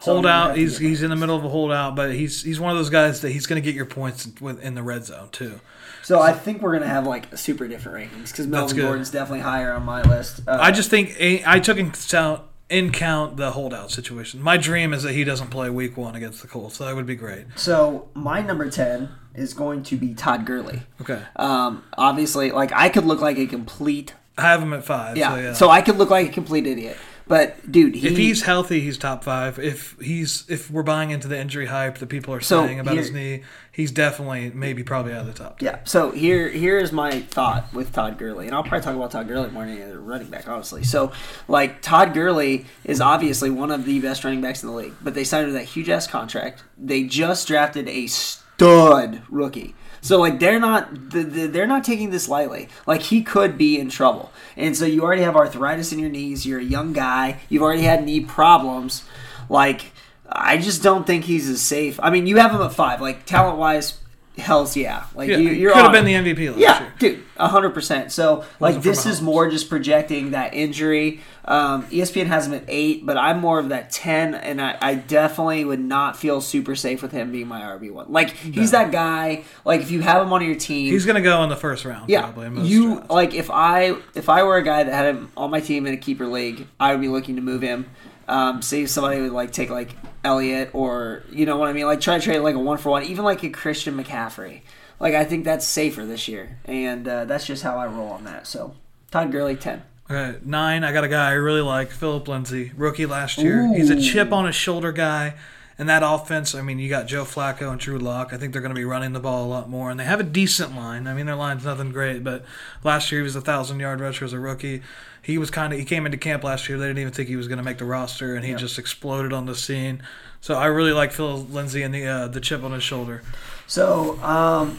So I'm gonna have Holdout. He's he's in the middle of a holdout, but he's he's one of those guys that he's going to get your points with in the red zone too. So I think we're gonna have like super different rankings because Melvin. Gordon's definitely higher on my list. Uh, I just think I took in count in count the holdout situation. My dream is that he doesn't play week one against the Colts. So that would be great. so my number ten is going to be Todd Gurley. Okay. Um, obviously, like I could look like a complete I have him at five. yeah. So, yeah. So I could look like a complete idiot. But dude, he, if he's healthy, he's top five. If he's if we're buying into the injury hype that people are So, saying about his knee, he's definitely maybe probably out of the top. ten. Yeah. So here, here is my thought with Todd Gurley, and I'll probably talk about Todd Gurley more than any other running back, honestly. So, like Todd Gurley is obviously one of the best running backs in the league, but they signed him to that huge ass contract. They just drafted a stud rookie. So like they're not the, the, they're not taking this lightly. Like he could be in trouble, and so you already have arthritis in your knees. You're a young guy. You've already had knee problems. Like I just don't think he's as safe. I mean, you have him at five. Like talent wise, hell's yeah. Like Yeah, you, you're could have been the MVP last Yeah, year. dude, hundred percent. So like this is more just projecting that injury. Um, ESPN has him at eight, but I'm more of that ten, and I, I definitely would not feel super safe with him being my RB one. Like he's that guy. Like if you have him on your team, He's gonna go in the first round. yeah, probably. you like if I if I were a guy that had him on my team in a keeper league, I would be looking to move him Um, see if somebody would like take like Elliott or you know what I mean, like try to trade like a one for one, even like a Christian McCaffrey. Like I think that's safer this year, and uh, that's just how I roll on that. So Todd Gurley ten. Okay, nine. I got a guy I really like, Philip Lindsay, rookie last year. He's a chip on his shoulder guy. And that offense, I mean, you got Joe Flacco and Drew Lock. I think they're going to be running the ball a lot more, and they have a decent line. I mean, their line's nothing great, but last year he was a thousand yard rusher as a rookie. He was kind of he came into camp last year. They didn't even think he was going to make the roster, and he just exploded on the scene. So I really like Phil Lindsay and the uh, the chip on his shoulder. So um,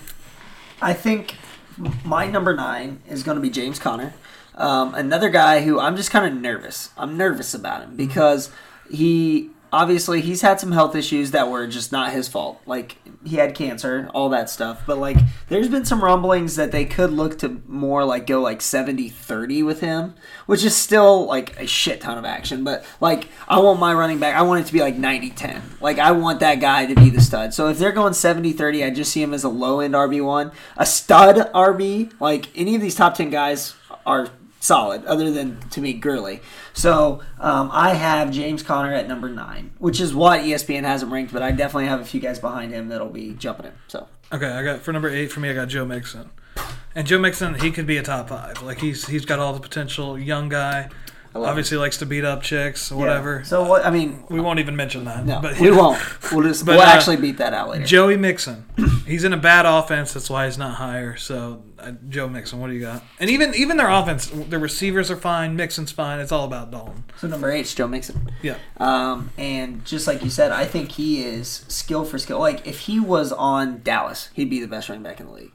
I think my number nine is going to be James Conner. Um, another guy who I'm just kind of nervous. I'm nervous about him because he obviously he's had some health issues that were just not his fault. Like he had cancer, all that stuff. But like there's been some rumblings that they could look to more like go like 70-30 with him, which is still like a shit ton of action, but like I want my running back, I want it to be like 90-10. Like I want that guy to be the stud. So if they're going 70-30, I just see him as a low end RB1, a stud RB, like any of these top 10 guys are solid, other than to me Gurley. So um, I have James Conner at number nine, which is what ESPN has him ranked, but I definitely have a few guys behind him that'll be jumping him. So Okay, I got for number eight for me. I got Joe Mixon, and Joe Mixon he could be a top five. Like he's he's got all the potential. Young guy, obviously likes to beat up chicks, whatever. Yeah. So what? I mean, we won't even mention that. no, but we won't. We'll just But, we'll uh, actually beat that out later. Joey Mixon, he's in a bad offense. That's why he's not higher. So uh, Joe Mixon, what do you got? And even even their offense, their receivers are fine. Mixon's fine. It's all about Dalton. So number eight is Joe Mixon. Yeah. Um, and just like you said, I think he is skill for skill. Like if he was on Dallas, he'd be the best running back in the league.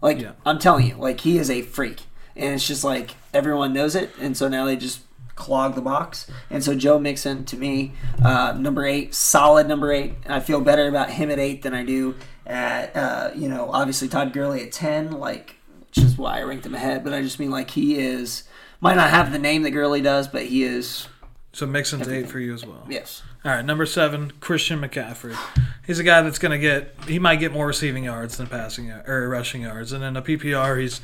Like Yeah. I'm telling you, like he is a freak, and it's just like everyone knows it, and so now they just clog the box. And so Joe Mixon to me, uh, number eight, solid number eight. And I feel better about him at eight than I do at uh, you know obviously Todd Gurley at ten, like which is why I ranked him ahead. But I just mean like he is might not have the name that Gurley does, but he is So Mixon's eight for you as well. yes. All right, number seven, Christian McCaffrey. He's a guy that's going to get. He might get more receiving yards than passing or rushing yards, and in a PPR, he's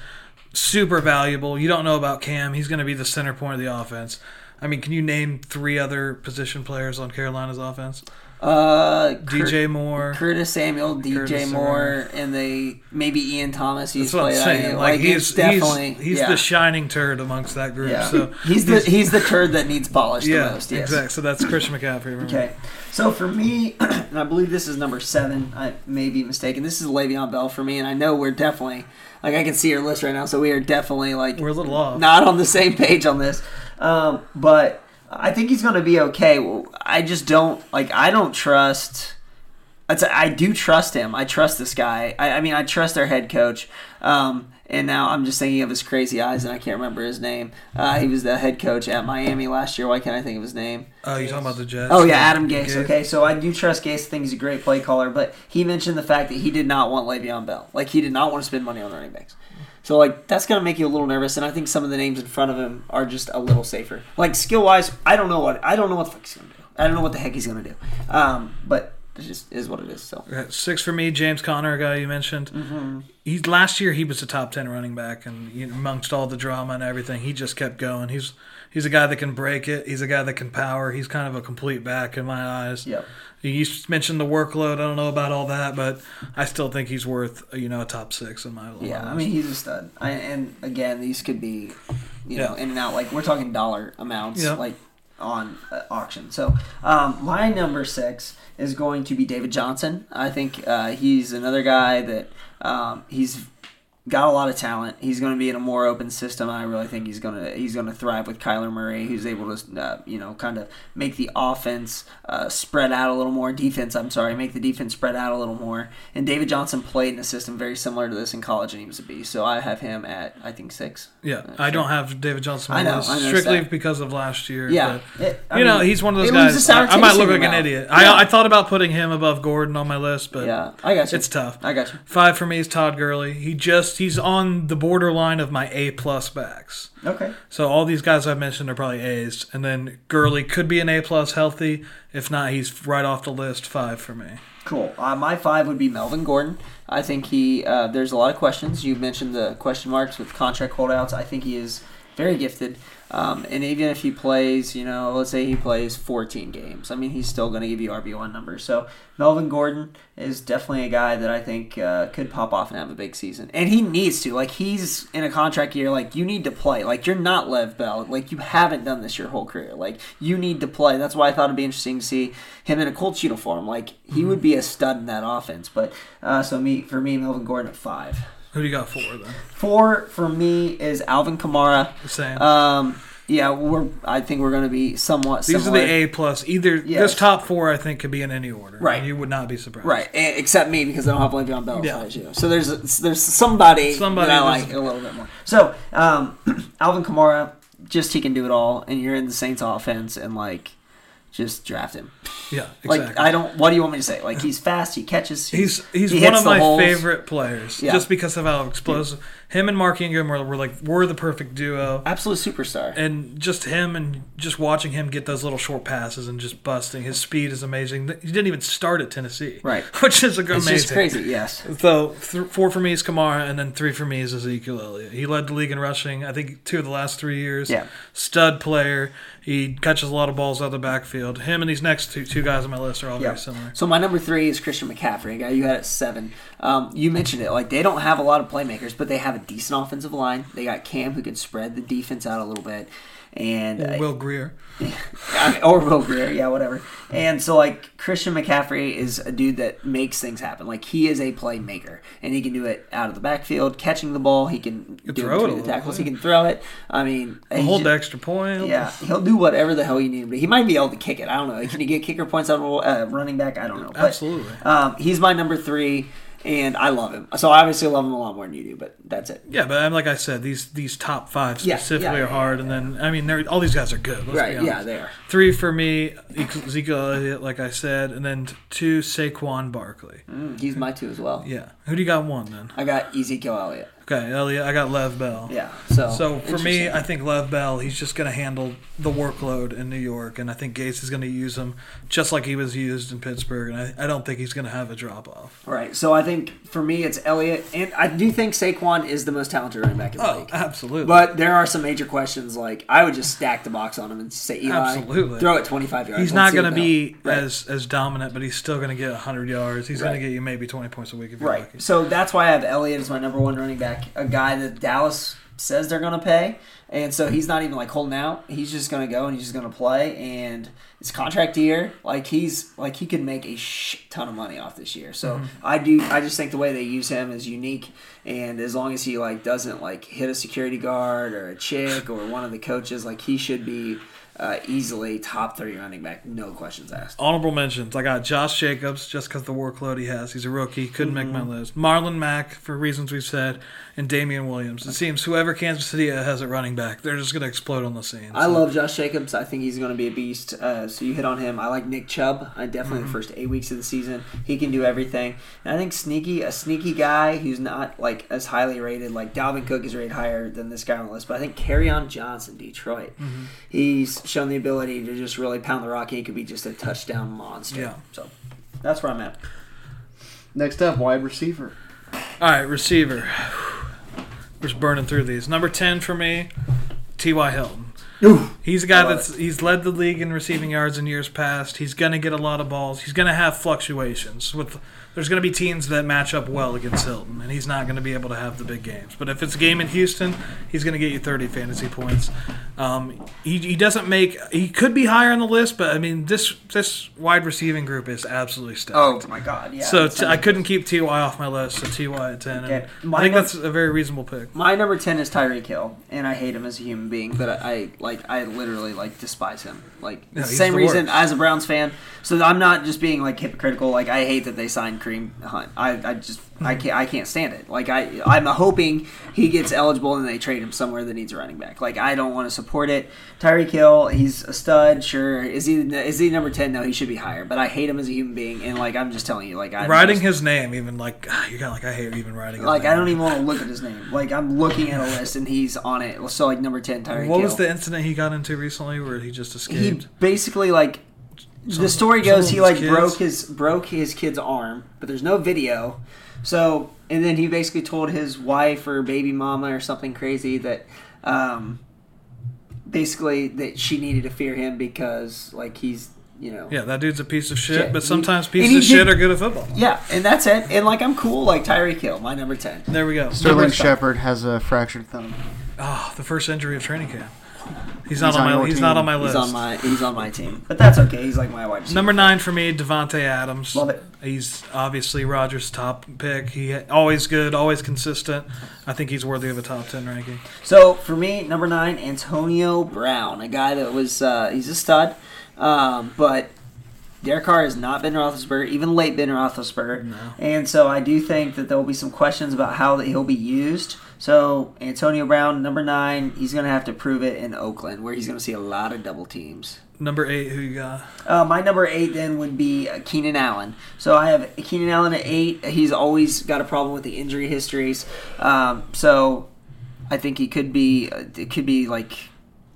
super valuable. You don't know about Cam. He's going to be the center point of the offense. I mean, can you name three other position players on Carolina's offense? Uh, DJ Moore. Curtis Samuel, DJ Curtis Moore, and they maybe Ian Thomas. He's That's what I'm saying. Like, Like, it's he's definitely he's, he's yeah. the shining turd amongst that group. yeah. So he's the he's the turd that needs polished yeah, the most. Yes. exactly. So that's Christian McCaffrey. remember. Okay, so for me, and I believe this is number seven. I may be mistaken. This is Le'Veon Bell for me, and I know we're definitely like I can see your list right now, so we are definitely like We're a little off. not on the same page on this. Um, but I think he's going to be okay. I just don't like. I don't trust. I do trust him. I trust this guy. I, I mean, I trust our head coach. Um, and now I'm just thinking of his crazy eyes, and I can't remember his name. Uh, he was the head coach at Miami last year. Why can't I think of his name? Oh, you talking about the Jets? Oh yeah, Adam Gase. Gase. Okay, so I do trust Gase. I think he's a great play caller, but he mentioned the fact that he did not want Le'Veon Bell. Like he did not want to spend money on running backs. So like that's gonna make you a little nervous, and I think some of the names in front of him are just a little safer. Like skill wise, I don't know what I don't know what the fuck he's gonna do. I don't know what the heck he's gonna do. Um, but it just is what it is. So Six for me, James Conner, a guy you mentioned. Mm-hmm. He's last year he was a top ten running back, and amongst all the drama and everything, he just kept going. He's he's a guy that can break it. He's a guy that can power. He's kind of a complete back in my eyes. Yeah. You mentioned the workload. I don't know about all that, but I still think he's worth you know a top six in my yeah. I mean he's a stud. I, and again, these could be, you know, in and out. Like we're talking dollar amounts, Yeah. like on uh, auction. So um, my number six is going to be David Johnson. I think uh, he's another guy that um, he's got a lot of talent. He's going to be in a more open system. I really think he's going to he's going to thrive with Kyler Murray, who's able to uh, you know kind of make the offense uh, spread out a little more. Defense, I'm sorry, make the defense spread out a little more. And David Johnson played in a system very similar to this in college, and he was a beast. So I have him at I think six. yeah, Uh, I sure. don't have David Johnson. I know, I strictly that. because of last year. Yeah, but, It- you know, he's one of those it leaves a guys. I, I might look like an mouth. idiot. Yeah. I, I thought about putting him above Gordon on my list, but Yeah, I got you. it's tough. I got you. Five for me is Todd Gurley. He just he's on the borderline of my A plus backs. Okay. So all these guys I've mentioned are probably A's, and then Gurley could be an A plus healthy. If not, he's right off the list. Five for me. Cool. Uh, my five would be Melvin Gordon. I think he. Uh, there's a lot of questions. You mentioned the question marks with contract holdouts. I think he is very gifted. Um, and even if he plays, you know, let's say he plays 14 games, I mean, he's still going to give you RB1 numbers. So Melvin Gordon is definitely a guy that I think uh, could pop off and have a big season. And he needs to. Like, he's in a contract year. Like, you need to play. Like, you're not Lev Bell. Like, you haven't done this your whole career. Like, you need to play. That's why I thought it'd be interesting to see him in a Colts uniform. Like, he would be a stud in that offense. But, uh, so me for me, Melvin Gordon at five. Who do you got for then? Four for me is Alvin Kamara. Same. Um, yeah, we're. I think we're going to be somewhat. These similar. are the A plus. Either Yes. this top four, I think, could be in any order. Right. You would not be surprised. Right, and, except me because I don't have Le'Veon Bell Yeah. as you. So there's there's somebody, Somebody that I like a little bit more. So um, Alvin Kamara, just he can do it all, and you're in the Saints offense, and like just draft him. Yeah. Exactly. Like I don't. What do you want me to say? Like he's fast, he catches. he- He's he's he one of my holes. favorite players, Yeah. just because of how explosive. Him and Mark Ingram were, were like were the perfect duo, Absolute superstar. and just him and just watching him get those little short passes and just busting. His speed is amazing. He didn't even start at Tennessee, Right. Which is a it's amazing. just crazy. Yes. So th- four for me is Kamara, and then three for me is Ezekiel Elliott. He led the league in rushing. I think two of the last three years. Yeah. Stud player. He catches a lot of balls out of the backfield. Him and these next two two guys on my list are all very similar. So my number three is Christian McCaffrey, guy you had at seven. Um, you mentioned it, like they don't have a lot of playmakers, but they have a decent offensive line. They got Cam who can spread the defense out a little bit, and uh, Will Greer. I mean, or Will Greer, yeah, whatever. And so like Christian McCaffrey is a dude that makes things happen. Like he is a playmaker, and he can do it out of the backfield, catching the ball. He can do throw it it the tackles. bit. He can throw it. I mean, Hold the extra point. yeah, he'll do whatever the hell you need. But he might be able to kick it. I don't know. Can he get kicker points out of a uh, running back? I don't know. But, Absolutely. Um, he's my number three, and I love him. So I obviously love him a lot more than you do. But that's it. Yeah, but like I said, these these top five Yeah, specifically yeah, are hard, and then I mean, all these guys are good. Right? Yeah, they are. Three for me, Ezekiel Elliott, like I said, and then two Saquon Barkley. Mm, he's my two as well. Yeah, who do you got one then? I got Ezekiel Elliott. Okay, Elliot, I got Lev Bell. Yeah. So So for me. I think Lev Bell, he's just going to handle the workload in New York, and I think Gase is going to use him just like he was used in Pittsburgh, and I, I don't think he's going to have a drop off. Right. So I think for me it's Elliott, and I do think Saquon is the most talented running back in the Oh, league. absolutely. But there are some major questions. Like I would just stack the box on him and say Eli, Absolutely. throw it twenty five yards. he's Let's not see going to what be they'll- Right. as as dominant, but he's still going to get 100 yards. He's going to get you maybe 20 points a week if you're Right. lucky. So that's why I have Elliott as my number one running back, a guy that Dallas says they're going to pay. And so he's not even like holding out. He's just going to go and he's just going to play. And it's contract year. Like he's like he could make a shit ton of money off this year. So mm-hmm. I do. I just think the way they use him is unique. And as long as he like doesn't like hit a security guard or a chick or one of the coaches, like he should be uh, easily top three running back, no questions asked. Honorable mentions. I got Josh Jacobs just because the workload he has. He's a rookie. Couldn't make Mm-hmm. my list. Marlon Mack for reasons we've said, and Damien Williams. It seems whoever Kansas City has at running back, they're just going to explode on the scene. I So- love Josh Jacobs. I think he's going to be a beast. Uh, so you hit on him. I like Nick Chubb. I definitely the first eight weeks of the season, he can do everything. And I think sneaky, a sneaky guy who's not like as highly rated. Like Dalvin Cook is rated higher than this guy on the list, but I think Kerryon Johnson, Detroit. He's shown the ability to just really pound the rock. He could be just a touchdown monster. Yeah. So that's where I'm at. Next up, wide receiver. All right, receiver. We're just burning through these. Number 10 for me, T.Y. Hilton. He's a guy love that's he's led the league in receiving yards in years past. He's going to get a lot of balls. He's going to have fluctuations. With there's going to be teams that match up well against Hilton, and he's not going to be able to have the big games. But if it's a game in Houston, he's going to get you 30 fantasy points. Um, he, he doesn't make he could be higher on the list, but I mean this this wide receiving group is absolutely stacked. Oh my God! Yeah. So t- I couldn't keep Ty off my list. So Ty at ten. Okay. And I think num- that's a very reasonable pick. My number ten is Tyreek Hill, and I hate him as a human being, but I, I like I literally like despise him. Like the same reason worst. as a Browns fan. So I'm not just being like hypocritical. Like I hate that they signed Kareem Hunt. I, I just I can't I can't stand it. Like I I'm hoping he gets eligible and they trade him somewhere that needs a running back. Like I don't want to support it. Tyreek Hill, he's a stud. Sure, is he is he number ten? No, he should be higher. But I hate him as a human being, and like I'm just telling you, like I'm Writing his name, even like you're kind of like I hate even writing. Like name. I don't even want to look at his name. Like I'm looking at a list and he's on it. So like number ten, Tyreek What Hill. was the incident he got into recently where he just escaped? he escaped? basically like the story goes he like kids? broke his broke his kid's arm, but there's no video. So and then he basically told his wife or baby mama or something crazy that um basically that she needed to fear him because like he's you know Yeah, that dude's a piece of shit, Shit. but sometimes And pieces he of shit are good at football. yeah, and that's it. And like I'm cool, like Tyreek Hill, my number ten. There we go. Sterling Number. Shepard has a fractured thumb. Oh, the first injury of training camp. He's not on, my. your He's not on my He's list. on my he's on my team, but that's okay. He's like my wide receiver. Number nine for me, Davante Adams. Love it. He's obviously Rodgers' top pick. He always good, always consistent. I think he's worthy of a top ten ranking. So for me, number nine, Antonio Brown, a guy that was uh, he's a stud, um, but Derek Carr has not been Roethlisberger, even late Ben Roethlisberger, and so I do think that there will be some questions about how that he'll be used. So Antonio Brown, number nine, he's going to have to prove it in Oakland, where he's going to see a lot of double teams. Number eight, who you got? Uh, my number eight then would be uh, Keenan Allen. So I have Keenan Allen at eight. He's always got a problem with the injury histories. Um, so I think he could be uh, it could be like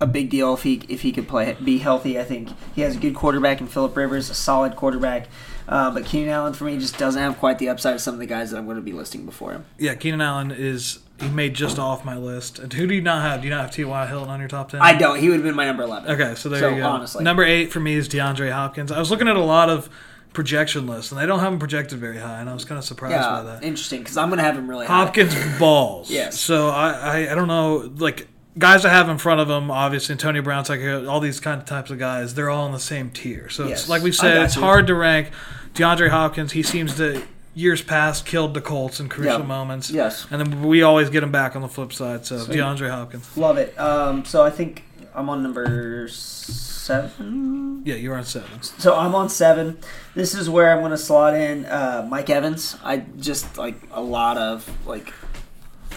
a big deal if he if he could play be healthy. I think he has a good quarterback in Philip Rivers, a solid quarterback. Uh, but Keenan Allen for me just doesn't have quite the upside of some of the guys that I'm going to be listing before him. Yeah, Keenan Allen is he made just off my list. And who do you not have? Do you not have T.Y. Hilton on your top ten? I don't. He would have been my number eleven. Okay, so there So, you go. honestly. Number eight for me is DeAndre Hopkins. I was looking at a lot of projection lists, and they don't have him projected very high, and I was kind of surprised by that. interesting because I'm going to have him really high. Hopkins balls. Yes. So I, I I don't know like guys I have in front of him. Obviously, Antonio Brown's like all these kind of types of guys. They're all in the same tier. So Yes, it's like we said, it's hard to rank. DeAndre Hopkins, he seems to years past killed the Colts in crucial Yeah. moments. Yes. And then we always get him back on the flip side. So DeAndre Hopkins. Love it. Um, so I think I'm on number seven. Yeah, you're on seven. So I'm on seven. This is where I'm going to slot in uh, Mike Evans. I just like a lot of like.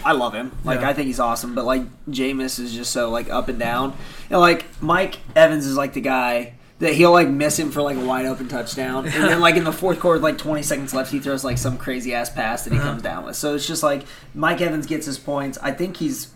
I love him. Like Yeah. I think he's awesome. But like Jameis is just so like up and down. And like Mike Evans is like the guy that he'll like miss him for like a wide open touchdown, and then like in the fourth quarter, like 20 seconds left, he throws like some crazy ass pass that he Uh-huh. comes down with. So it's just like Mike Evans gets his points. I think he's,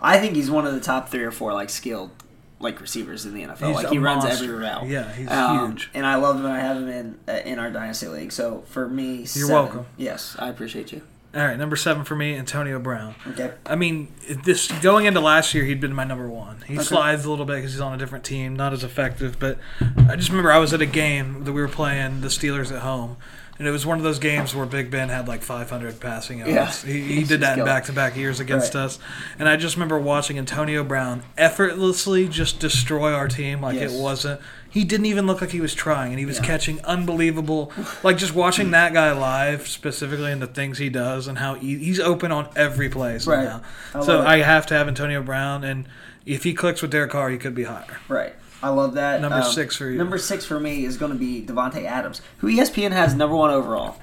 I think he's one of the top three or four like skilled like receivers in the NFL. He's like he runs monster. every route. Yeah, he's Um, huge. and I love him. I have him in uh, in our dynasty league. So for me, You're seven. welcome. Yes, I appreciate you. All right, number seven for me, Antonio Brown. Okay. I mean, this going into last year, he'd been my number one. He slides a little bit because he's on a different team, not as effective. But I just remember I was at a game that we were playing the Steelers at home, and it was one of those games where Big Ben had like 500 passing yards. Yeah. He, he did that in back-to-back years against Right. us, and I just remember watching Antonio Brown effortlessly just destroy our team like Yes. it wasn't. He didn't even look like he was trying, and he was Yeah. catching unbelievable. Like just watching that guy live, specifically, and the things he does, and how he, he's open on every play somehow. I So. I have to have Antonio Brown, and if he clicks with Derek Carr, he could be higher. Right. I love that. Um, Number six for you. Number six for me is going to be Davante Adams, who ESPN has number one overall.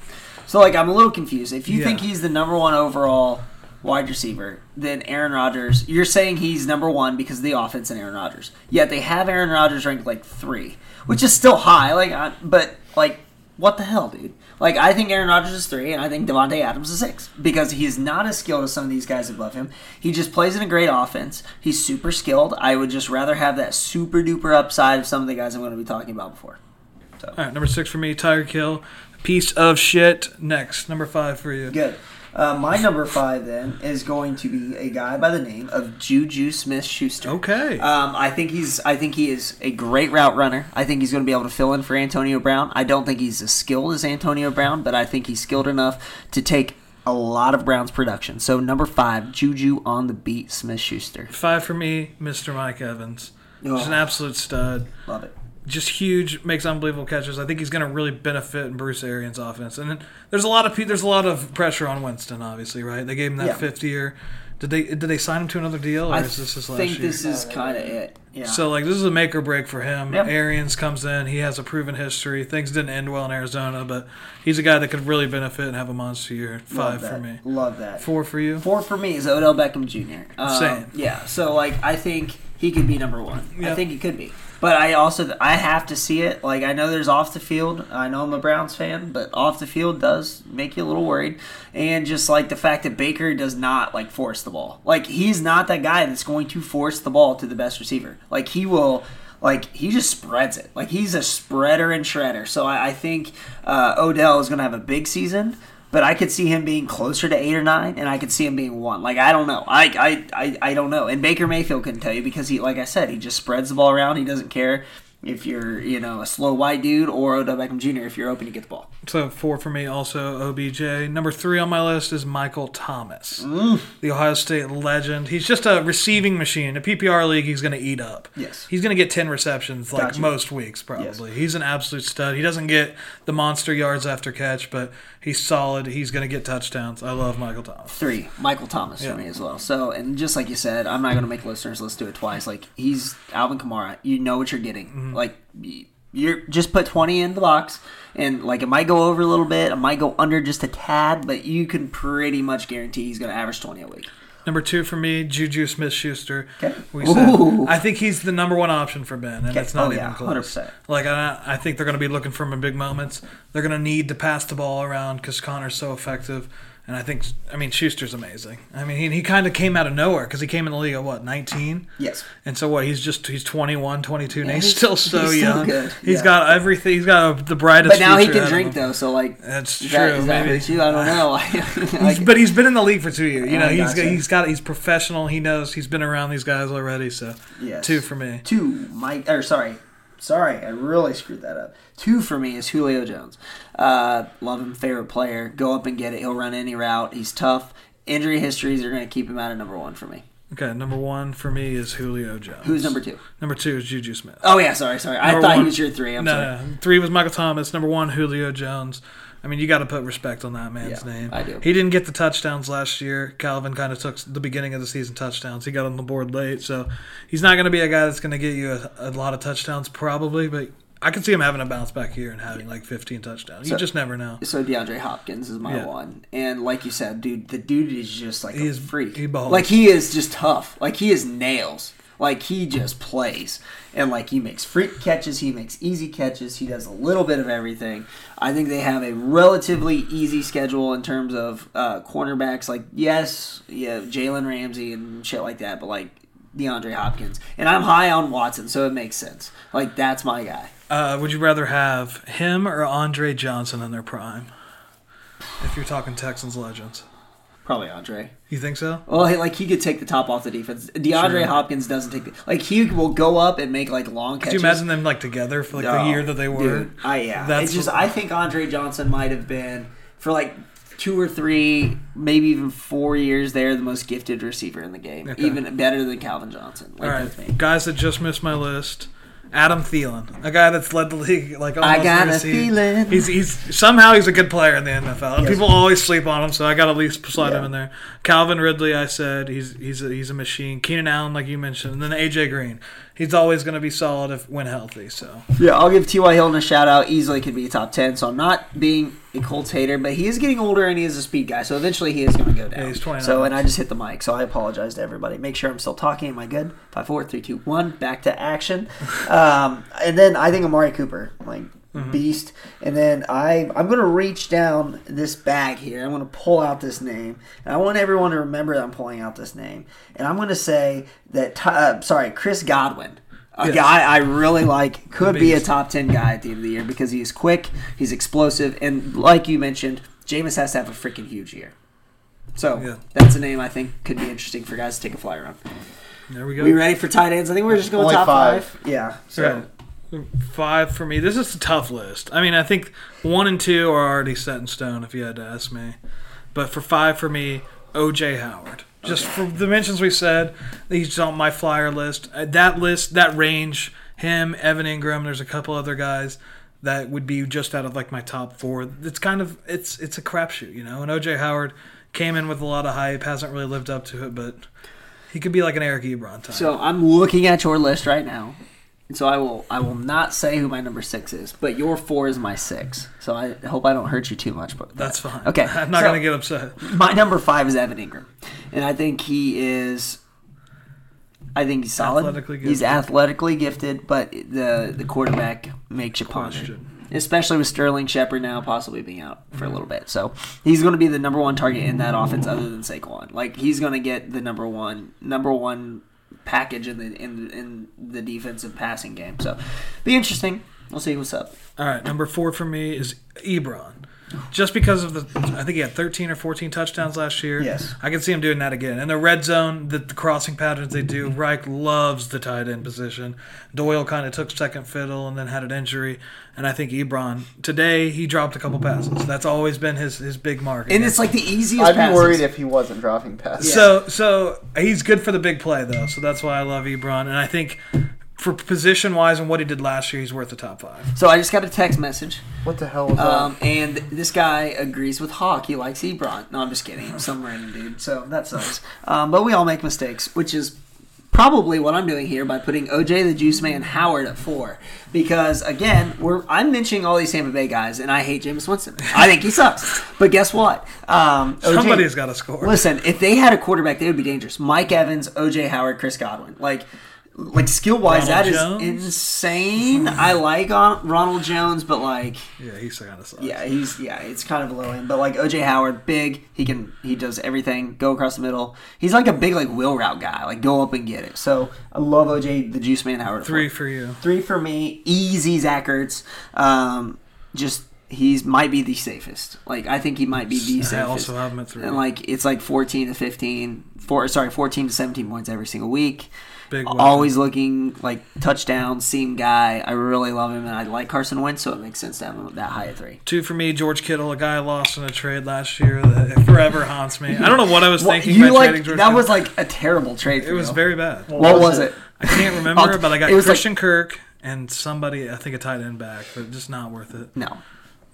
So like I'm a little confused. If you Yeah. think he's the number one overall wide receiver, than Aaron Rodgers, you're saying he's number one because of the offense and Aaron Rodgers. Yet they have Aaron Rodgers ranked like three, which is still high. Like, I, but like, what the hell, dude? Like, I think Aaron Rodgers is three, and I think Davante Adams is six because he's not as skilled as some of these guys above him. He just plays in a great offense. He's super skilled. I would just rather have that super duper upside of some of the guys I'm going to be talking about before. All right, number six for me, Tyreek Hill. Piece of shit. Next, number five for you. Good. Uh, my number five then is going to be a guy by the name of Juju Smith Schuster. Okay. Um, I think he's. I think he is a great route runner. I think he's going to be able to fill in for Antonio Brown. I don't think he's as skilled as Antonio Brown, but I think he's skilled enough to take a lot of Brown's production. So number five, Juju on the beat, Smith Schuster. Five for me, Mr. Mike Evans. An Oh. absolute stud. Love it. Just huge, makes unbelievable catches. I think he's going to really benefit in Bruce Arians' offense. And there's a lot of there's a lot of pressure on Winston, obviously, right? They gave him that Yeah. fifth year. Did they did they sign him to another deal, or I is this his last think year? this is kind of it. Yeah. so like this is a make or break for him. Yep. Arians comes in, he has a proven history. Things didn't end well in Arizona, but he's a guy that could really benefit and have a monster year. Five for me. Love that. Four for you. Four for me is Odell Beckham Jr. Um, Same. Yeah. So like I think he could be number one. I think he could be. But I also I have to see it. Like I know there's off the field. I know I'm a Browns fan, but off the field does make you a little worried. And just like the fact that Baker does not like force the ball. Like he's not that guy that's going to force the ball to the best receiver. Like he will. Like he just spreads it. Like he's a spreader and shredder. So I, I think uh, Odell is going to have a big season. But I could see him being closer to eight or nine, and I could see him being one. Like I don't know, I I, I, I don't know. And Baker Mayfield couldn't tell you because he, like I said, he just spreads the ball around. He doesn't care if you're you know a slow white dude or Odell Beckham Jr. If you're open, you get the ball. So four for me, also OBJ. Number three on my list is Michael Thomas, Mm. the Ohio State legend. He's just a receiving machine. In a PPR league, he's going to eat up. Yes. he's going to get ten receptions like most weeks probably. He's an absolute stud. He doesn't get the monster yards after catch, but he's solid. He's going to get touchdowns. I love Michael Thomas. Three, Michael Thomas Yeah. for me as well. So, and just like you said, I'm not going to make listeners let's do it twice. Like he's Alvin Kamara. You know what you're getting. Mm-hmm. Like you're just put 20 in the box, and like it might go over a little bit, it might go under just a tad, but you can pretty much guarantee he's going to average 20 a week. Number two for me, Juju Smith Schuster. Okay. We said, Ooh. I think he's the number one option for Ben, and Okay. it's not Oh, even yeah, close. 100%. Like I, I think they're going to be looking for him in big moments. They're going to need to pass the ball around because Conner's so effective. And I think, I mean, Schuster's amazing. I mean, he, he kind of came out of nowhere because he came in the league at what, 19? Yes. And so what? He's just he's 21, 22, and he's, he's- still so he's young. good. He's Yeah. got everything. He's got the brightest. But now he can drink though, so like That's true. That, is that maybe. hurt you? I don't know. Like, but he's been in the league for two years. You know, I he's gotcha. he's got he's professional. He knows he's been around these guys already. So Yes. two for me. Two, Mike, or sorry, sorry, I really screwed that up. Two for me is Julio Jones. Uh, love him, favorite player. Go up and get it. He'll run any route. He's tough. Injury histories are going to keep him out of number one for me. Okay, number one for me is Julio Jones. Who's number two? Number two is Juju Smith. Oh yeah, sorry, sorry. I thought one- he was your three. I'm no, sorry. no, three was Michael Thomas. Number one, Julio Jones. I mean, you got to put respect on that man's Yeah, name. I do. He didn't get the touchdowns last year. Calvin kind of took the beginning of the season touchdowns. He got on the board late, so he's not going to be a guy that's going to get you a, a lot of touchdowns probably. But I could see him having a bounce back here and having like 15 touchdowns. So- you just never know. So DeAndre Hopkins is my Yeah. one, and like you said, dude, the dude is just like He a is- freak. he balls. like he is just tough. Like he is nails. Like he just plays, and like he makes freak catches. He makes easy catches. He does a little bit of everything. I think they have a relatively easy schedule in terms of uh, cornerbacks. Like yes, yeah, Jalen Ramsey and shit like that, but like DeAndre Hopkins, and I'm high on Watson, so it makes sense. Like that's my guy. Uh, would you rather have him or Andre Johnson in their prime? If you're talking Texans legends, Probably Andre. you think so? Oh, well, he, like he could take the top off the defense. DeAndre Sure. Hopkins doesn't take the, like he will go up and make like long Could catches. you imagine them like together for like the Oh, year that they were? Dude, I yeah. That's it's just I think Andre Johnson might have been for like two or three, maybe even four years there, the most gifted receiver in the game, Okay. even better than Calvin Johnson. Like All right, guys that just missed my list. Adam Thielen, a guy that's led the league like almost I got a feeling. He's he's somehow he's a good player in the NFL. Yes. People always sleep on him, so I got to at least slide him in there. Calvin Ridley, I said he's he's a, he's a machine. Keenan Allen, like you mentioned, and then AJ Green. He's always going to be solid if when healthy. So Yeah, I'll give T.Y. Hilton a shout out. Easily could be a top 10. So I'm not being a Colts hater, but he is getting older and he is a speed guy. So eventually he is going to go down. Yeah, he's 29. So, and I just hit the mic. So I apologize to everybody. Make sure I'm still talking. Am I good? Five, four, three, two, one. Back to action. um, and then I think Amari Cooper, like beast. And then I, I'm going to reach down this bag here. I'm going to pull out this name. And I want everyone to remember that I'm pulling out this name. And I'm going to say that, uh, sorry, Chris Godwin. A Yes. guy I really like could be a top 10 guy at the end of the year because he's quick, he's explosive, and like you mentioned, Jameis has to have a freaking huge year. So Yeah. that's a name I think could be interesting for guys to take a flyer on. there we go. We ready for tight ends? I think we're just going Only top five. five. Yeah. So Right. Five for me. This is a tough list. I mean, I think one and two are already set in stone. If you had to ask me, but for five for me, OJ Howard. Just for the mentions we said, he's on my flyer list. Uh, That list, that range, him, Evan Engram. There's a couple other guys that would be just out of like my top four. It's kind of it's it's a crapshoot, you know. And OJ Howard came in with a lot of hype, hasn't really lived up to it, but he could be like an Eric Ebron type. so I'm looking at your list right now. And so I will I will not say who my number six is, but your four is my six. So I hope I don't hurt you too much. But That's fine. Okay, I'm not so- gonna get upset. My number five is Evan Engram, and I think he is. I think he's solid. Athletically He's athletically gifted, but the the quarterback makes you ponder, especially with Sterling Shepard now possibly being out for a little bit. So he's going to be the number one target in that offense, other than Saquon. Like he's going to get the number one number one package in the in in the defensive passing game. So be interesting. We'll see what's up. All right, number four for me is Ebron. Just because of the. I think he had 13 or 14 touchdowns last year. Yes. I can see him doing that again. And the red zone, the, the crossing patterns they do, Reich loves the tight end position. Doyle kind of took second fiddle and then had an injury. And I think Ebron today he dropped a couple passes. That's always been his his big mark. And it's like the easiest. I'd be passes. worried if he wasn't dropping passes. So so he's good for the big play though. So that's why I love Ebron. And I think for position wise and what he did last year, he's worth the top five. So I just got a text message, What the hell was um, and this guy agrees with Hawk. He likes Ebron. No, I'm just kidding. Some random dude. So that sucks. Um, but we all make mistakes, which is probably what I'm doing here by putting OJ the Juice Man Howard at four. Because again, we're I'm mentioning all these Tampa Bay guys, and I hate Jameis Winston. I think he sucks. But guess what? Um, OJ Somebody's got to score. Listen, if they had a quarterback, they would be dangerous. Mike Evans, OJ Howard, Chris Godwin. Like, like skill wise, that Ronald is Jones? insane. I like uh, Ronald Jones, but like, Yeah, he's kind of sucks. yeah, he's yeah, it's kind of low end. But like OJ Howard, big. He can he does everything. Go across the middle. He's like a big like wheel route guy. Like go up and get it. So I love OJ the Juice Man Howard. Three for you. three for me. Easy Zach Ertz. Um, just he's might be the safest. Like I think he might be the safest. I safest. also have him at three. And like it's like 14 to 15, four sorry, 14 to 17 points every single week. Big weapon. Always looking like touchdown, seam guy. I really love him, and I like Carson Wentz, so it makes sense to have him that high at three. Two for me, George Kittle, a guy I lost in a trade last year that forever haunts me. I don't know what I was Well, thinking you by like trading George that Kittle. was like a terrible trade. For it was you. very bad. What was was it? it? I can't remember, I'll- but I got it was like- Christian Kirk and somebody, I think a tight end back, but just not worth it. No,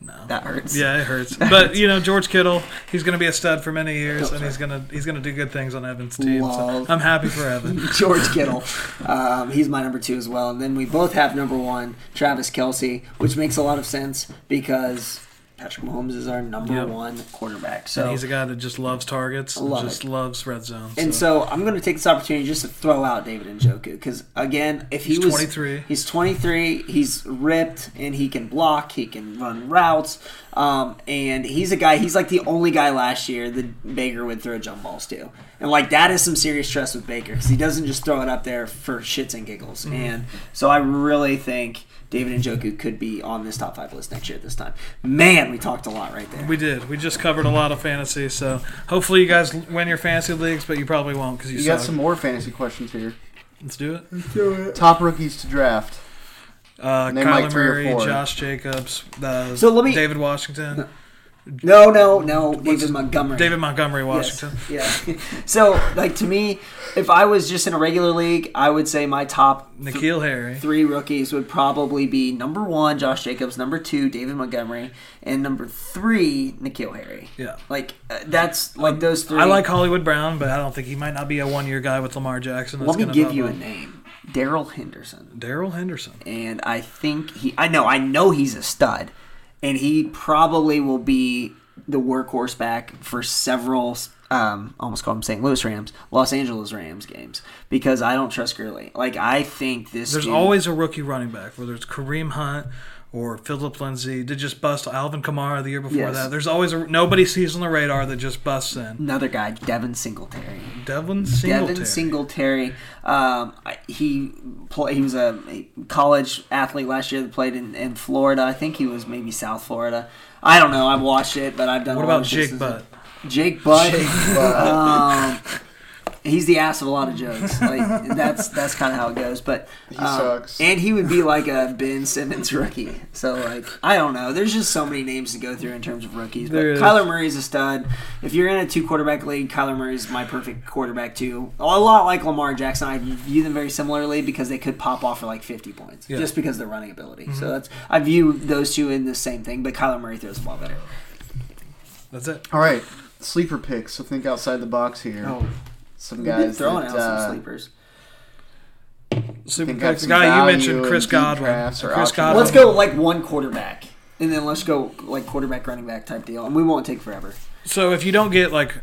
No. that hurts. Yeah, it hurts. But you know, George Kittle, he's going to be a stud for many years, and he's going to he's going to do good things on Evan's team. So I'm happy for Evan. George Kittle. Um, he's my number two as well. And then we both have number one, Travis Kelce, which makes a lot of sense because Patrick Mahomes is our number Yep. one quarterback. So And he's a guy that just loves targets, and Love just it. loves red zone. And so I'm going to take this opportunity just to throw out David Njoku because again, if he He's was 23. he's 23, he's ripped and he can block, he can run routes, um, and he's a guy. He's like the only guy last year that Baker would throw jump balls to, and like that is some serious trust with Baker because he doesn't just throw it up there for shits and giggles. Mm-hmm. And so I really think. David Njoku could be on this top five list next year at this time. Man, we talked a lot right there. we did. We just covered a lot of fantasy. So hopefully you guys win your fantasy leagues, but you probably won't because you, You got some more fantasy questions here. Let's do it. Let's do it. Top rookies to draft. Uh, Name Kyler like three or Murray, four. Josh Jacobs, uh, So let me- David Washington, No, no, no, David Montgomery. David Montgomery, Yes. Washington. Yeah. so, like to me, if I was just in a regular league, I would say my top th- N'Keal Harry. three rookies would probably be number one, Josh Jacobs, number two, David Montgomery, and number three, N'Keal Harry. Yeah. Like uh, that's like those three. I like Hollywood Brown, but I don't think he might not be a one-year guy with Lamar Jackson. Let me give you a name, Darrell Henderson, Darrell Henderson. and I think he. I know, I know he's a stud, and he probably will be the workhorse back for several. Um, almost call them St. Louis Rams, Los Angeles Rams games because I don't trust Gurley. Like I think this. There's dude- always a rookie running back, whether it's Kareem Hunt or Philip Lindsay. Did just bust Alvin Kamara the year before Yes. that. There's always a nobody sees on the radar that just busts in. another guy, Devin Singletary. Devin Singletary. Devin Singletary. Um, he play, he was a, a college athlete last year that played in, in Florida. I think he was maybe South Florida. I don't know. I've watched it, but I've done. What a lot about of Jake Butt? Jake Butt. um, he's the ass of a lot of jokes. Like that's that's kind of how it goes. But He um, sucks. And he would be like a Ben Simmons rookie. So like I don't know. There's just so many names to go through in terms of rookies. But There is. Kyler Murray's a stud. If you're in a two quarterback league, Kyler Murray's my perfect quarterback too. A lot like Lamar Jackson. I view them very similarly because they could pop off for like 50 points Yeah. Mm-hmm. just because of their running ability. So that's I view those two in the same thing. But Kyler Murray throws the ball better. That's it. All right, sleeper picks. So think outside the box here. Oh, Some we've been guys throwing that, out some uh, sleepers. Super Think got the some guy you mentioned, Chris Godwin. or Chris options. Godwin. Let's go like one quarterback, and then let's go like quarterback running back type deal, and we won't take forever. So if you don't get like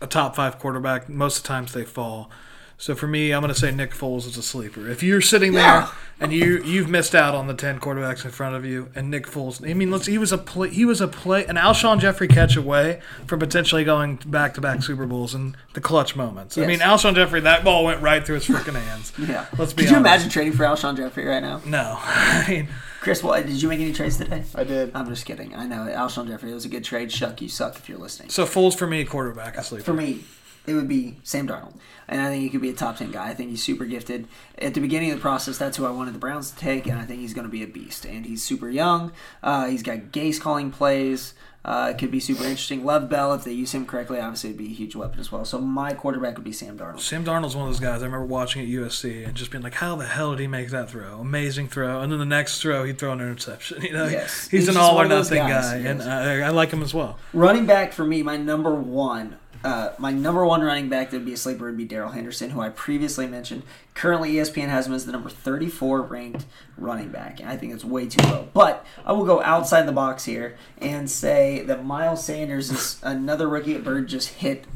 a top five quarterback, most of the times they fall. So for me, I'm going to say Nick Foles is a sleeper. If you're sitting there Yeah. and you you've missed out on the ten quarterbacks in front of you, and Nick Foles, I mean, let's he was a play, he was a play an Alshon Jeffery catch away from potentially going back to back Super Bowls and the clutch moments. I Yes. mean, Alshon Jeffery, that ball went right through his freaking hands. Yeah. Let's be Could you honest. imagine trading for Alshon Jeffery right now? No, I mean, Chris, what did you make any trades today? I did. I'm just kidding. I know Alshon Jeffery. It was a good trade. Shuck, you suck if you're listening. So Foles for me, quarterback asleep. Uh, for me, it would be Sam Darnold. And I think he could be a top 10 guy. I think he's super gifted. At the beginning of the process, that's who I wanted the Browns to take, and I think he's going to be a beast. And he's super young. Uh, he's got Gase calling plays. Uh, it could be super interesting. Love Bell, if they use him correctly, obviously it'd be a huge weapon as well. So my quarterback would be Sam Darnold. Sam Darnold's one of those guys I remember watching at USC and just being like, "How the hell did he make that throw? Amazing throw!" And then the next throw, he'd throw an interception. You know, Yes. he's, He's an all or one of those nothing guys, guy, yes. and I, I like him as well. Running back for me, my number one, uh, my number one running back that would be a sleeper would be Darrell Henderson, who I previously mentioned. Currently, ESPN has him as the number 34 ranked running back, and I think it's way too low. But I will go outside the box here and say that Miles Sanders is another rookie at Bird just hit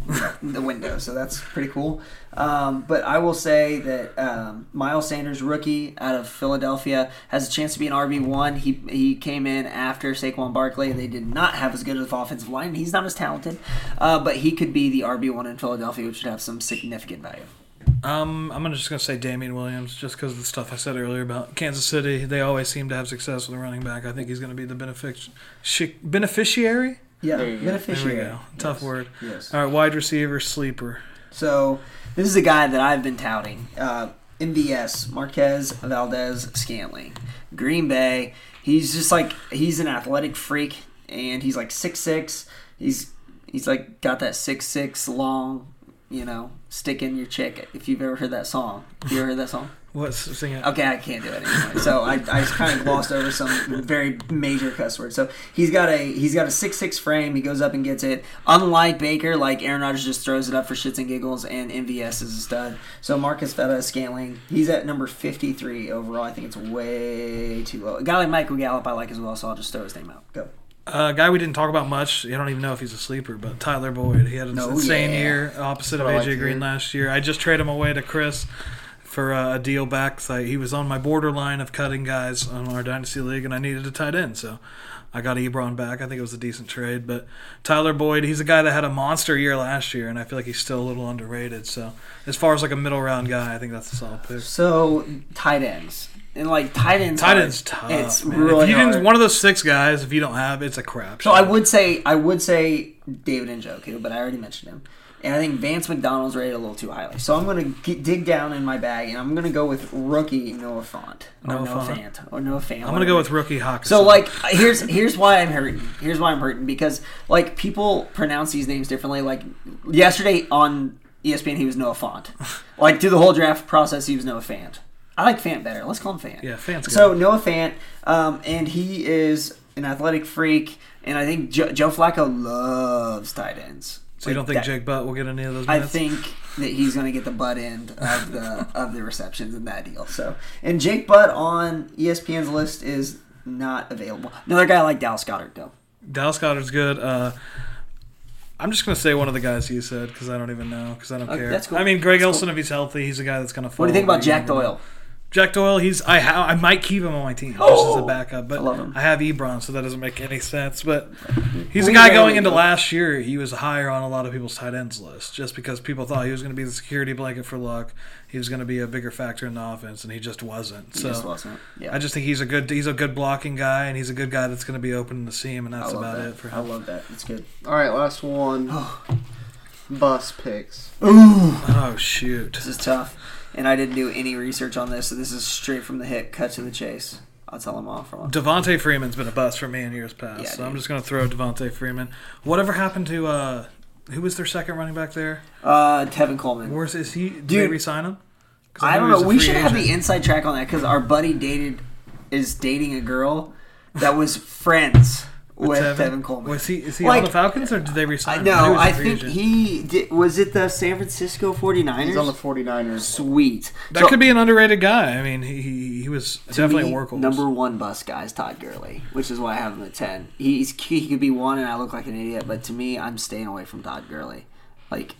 the window, so that's pretty cool. Um, but I will say that um, Miles Sanders, rookie out of Philadelphia, has a chance to be an RB one. He he came in after Saquon Barkley. They did not have as good of an offensive line. He's not as talented, uh, but he could be the RB one in Philadelphia, which would have some significant value. Um, I'm just gonna say Damien Williams, just because of the stuff I said earlier about Kansas City. They always seem to have success with a running back. I think he's gonna be the benefic- shi- beneficiary. Yeah, There you. There we beneficiary. go. Tough Yes. word. Yes. All right, wide receiver sleeper. So this is a guy that I've been touting. Uh, MVS, Marquez Valdes Scantling. Green Bay. He's just like he's an athletic freak and he's like six six. He's he's like got that six six long, you know, stick in your chick. If you've ever heard that song. You ever heard that song? What's sing it? Okay, I can't do it anymore. So I, I just kind of glossed over some very major cuss words. So he's got a he's got a six six frame. He goes up and gets it. Unlike Baker, like Aaron Rodgers just throws it up for shits and giggles, and MVS is a stud. So Marquez Valdes Scantling, he's at number fifty three overall. I think it's way too low. A guy like Michael Gallup, I like as well. So I'll just throw his name out. Go. A guy we didn't talk about much. I don't even know if he's a sleeper, but Tyler Boyd. He had an No, insane yeah. year, opposite of I like AJ Green last year. I just traded him away to Chris for uh, a deal back. I, he was on my borderline of cutting guys on our dynasty league, and I needed a tight end, so I got Ebron back. I think it was a decent trade. But Tyler Boyd, he's a guy that had a monster year last year, and I feel like he's still a little underrated. So as far as like a middle round guy, I think that's a solid pick. So tight ends and like tight ends. Tight end's tough. It's man. really if you hard. didn't one of those six guys, if you don't have, it's a crap. So I would say I would say David and Njoku, but I already mentioned him. And I think Vance McDonald's rated a little too highly. So I'm going to dig down in my bag and I'm going to go with rookie Noah Font. Or Noah Noah Fant. Fant. Or Noah Fant. I'm gonna go with rookie Hawkins. So like here's here's why I'm hurting. Here's why I'm hurting because like people pronounce these names differently. Like yesterday on ESPN he was Noah Font. Like through the whole draft process he was Noah Fant. I like Fant better. Let's call him Fant. Yeah, Fant's So. Noah Fant, um, and he is an athletic freak, and I think jo- Joe Flacco loves tight ends. So you don't think that- Jake Butt will get any of those I think that he's going to get the butt end of the of the receptions in that deal. So, and Jake Butt on ESPN's list is not available. Another guy like Dallas Goedert, go. Dallas Goedert's good. Uh, I'm just gonna say one of the guys you said because I don't even know because I don't Okay, care. that's cool. I mean, Greg That's Olsen cool. if he's healthy, he's a guy that's gonna. What do you think about Jack Doyle? Jack Doyle, he's I ha- I might keep him on my team just as a Oh! backup, but I love him. I have Ebron, so that doesn't make any sense. But he's a guy going into last year. He was higher on a lot of people's tight ends list just because people thought he was going to be the security blanket for luck. He was going to be a bigger factor in the offense, and he just wasn't. He so just wasn't. Yeah. I just think he's a good he's a good blocking guy, and he's a good guy that's going to be open in the seam, and that's about that. it for him. I love that. It's good. All right, last one. Bus picks. Oh shoot! This is tough, and I didn't do any research on this, so this is straight from the hip, cut to the chase. I'll tell them off Devonta Freeman's been a bust for me in years past, Yeah, so I'm just going to throw Devonta Freeman. Whatever happened to uh, who was their second running back there? Uh, Tevin Coleman. Where's is he? Did Dude, they re-sign him? 'Cause I don't know. We should have the inside track on that because our buddy dated is dating a girl that was friends with Tevin, Coleman. Was he? Is he Like, on the Falcons or did they resign him? no, knew he was a I free think agent. he did. Was it the San Francisco 49ers? He's on the 49ers. Sweet. that So, could be an underrated guy. I mean, he he, he was definitely me, a workhorse. Number one bus guy is Todd Gurley, which is why I have him at 10. He's he could be one, and I look like an idiot, but to me, I'm staying away from Todd Gurley. Like,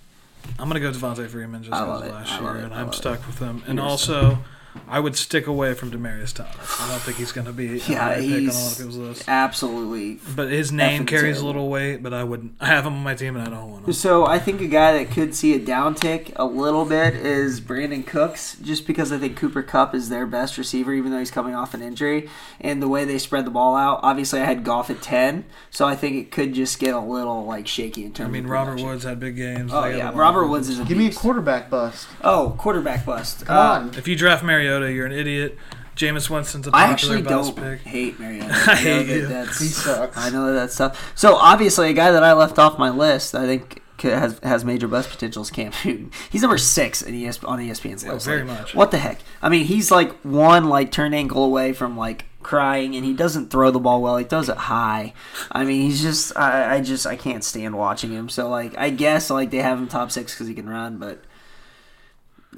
I'm gonna go Devonta Freeman just because last year, it. and I I'm love stuck with him. And Yours. also, I would stick away from Demaryius Thomas. I don't think he's going to be a Yeah, high pick on a lot of he's people's lists. absolutely. But his name carries terrible. a little weight. But I wouldn't. I have him on my team, and I don't want him. So I think a guy that could see a downtick a little bit is Brandin Cooks, just because I think Cooper Kupp is their best receiver, even though he's coming off an injury, and the way they spread the ball out. Obviously, I had Goff at ten, so I think it could just get a little like shaky in terms. I mean, of Robert production. Woods had big games. Oh yeah, Robert Woods is a Give me a quarterback bust. Oh, quarterback bust. Come Uh, on. If you draft Mariota, you're an idiot. Jameis Winston's a popular I actually bust don't pick. hate Mariota. I know hate that you. That's, He sucks. I know that that's tough. So obviously, a guy that I left off my list, I think has has major bust potential is Cam Newton. He's number six in ES, on ESPN's Yeah, list. very Like, much. What the heck? I mean, he's like one like turn ankle away from like crying, and he doesn't throw the ball well. He throws it high. I mean, he's just I, I just I can't stand watching him. So like I guess like they have him top six because he can run, but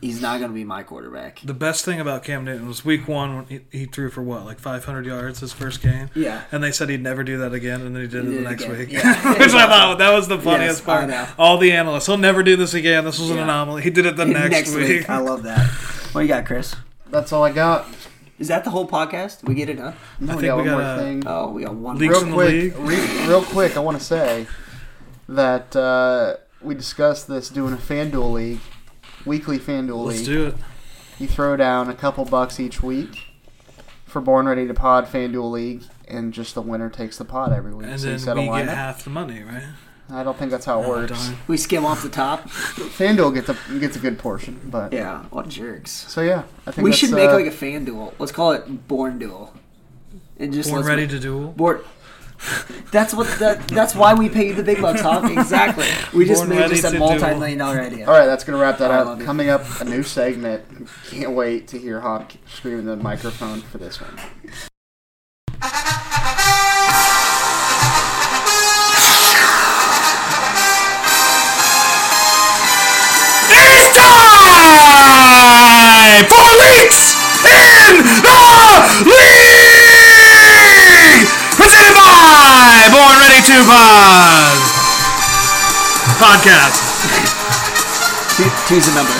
he's not going to be my quarterback. The best thing about Cam Newton was week one when he, he threw for what, like 500 yards his first game? Yeah. And they said he'd never do that again, and then he did He it did the it next again. week. Yeah. Which I thought that was the funniest Yes, part. All the analysts, he'll never do this again. This was an Yeah. anomaly. He did it the next, week. I love that. What you got, Chris? That's all I got. Is that the whole podcast? We get it done? No, I we got we one more a- thing. Oh, we got one. Leaks real quick, re- real quick, I want to say that uh, we discussed this doing a FanDuel league, weekly FanDuel Let's league. do it. You throw down a couple bucks each week for Born Ready to Pod FanDuel league, and just the winner takes the pod every week. And so you then set a we get half the money, right? I don't think that's how it Oh, works. darn. We skim off the top. FanDuel gets a gets a good portion, but Yeah, what jerks. So yeah, I think We that's, should make uh, like a fan duel. Let's call it Born Duel. And just Born let's ready make- to duel. Born. That's what that. That's why we pay you the big bucks, huh? Exactly. We just Born made ready just a to duel. multi-million dollar idea. All right, that's gonna wrap that I up. love you. Coming up, a new segment. Can't wait to hear Hawk scream in the microphone for this one. It's time for leaks in the league. Ready Pod podcast. Two, two's a number.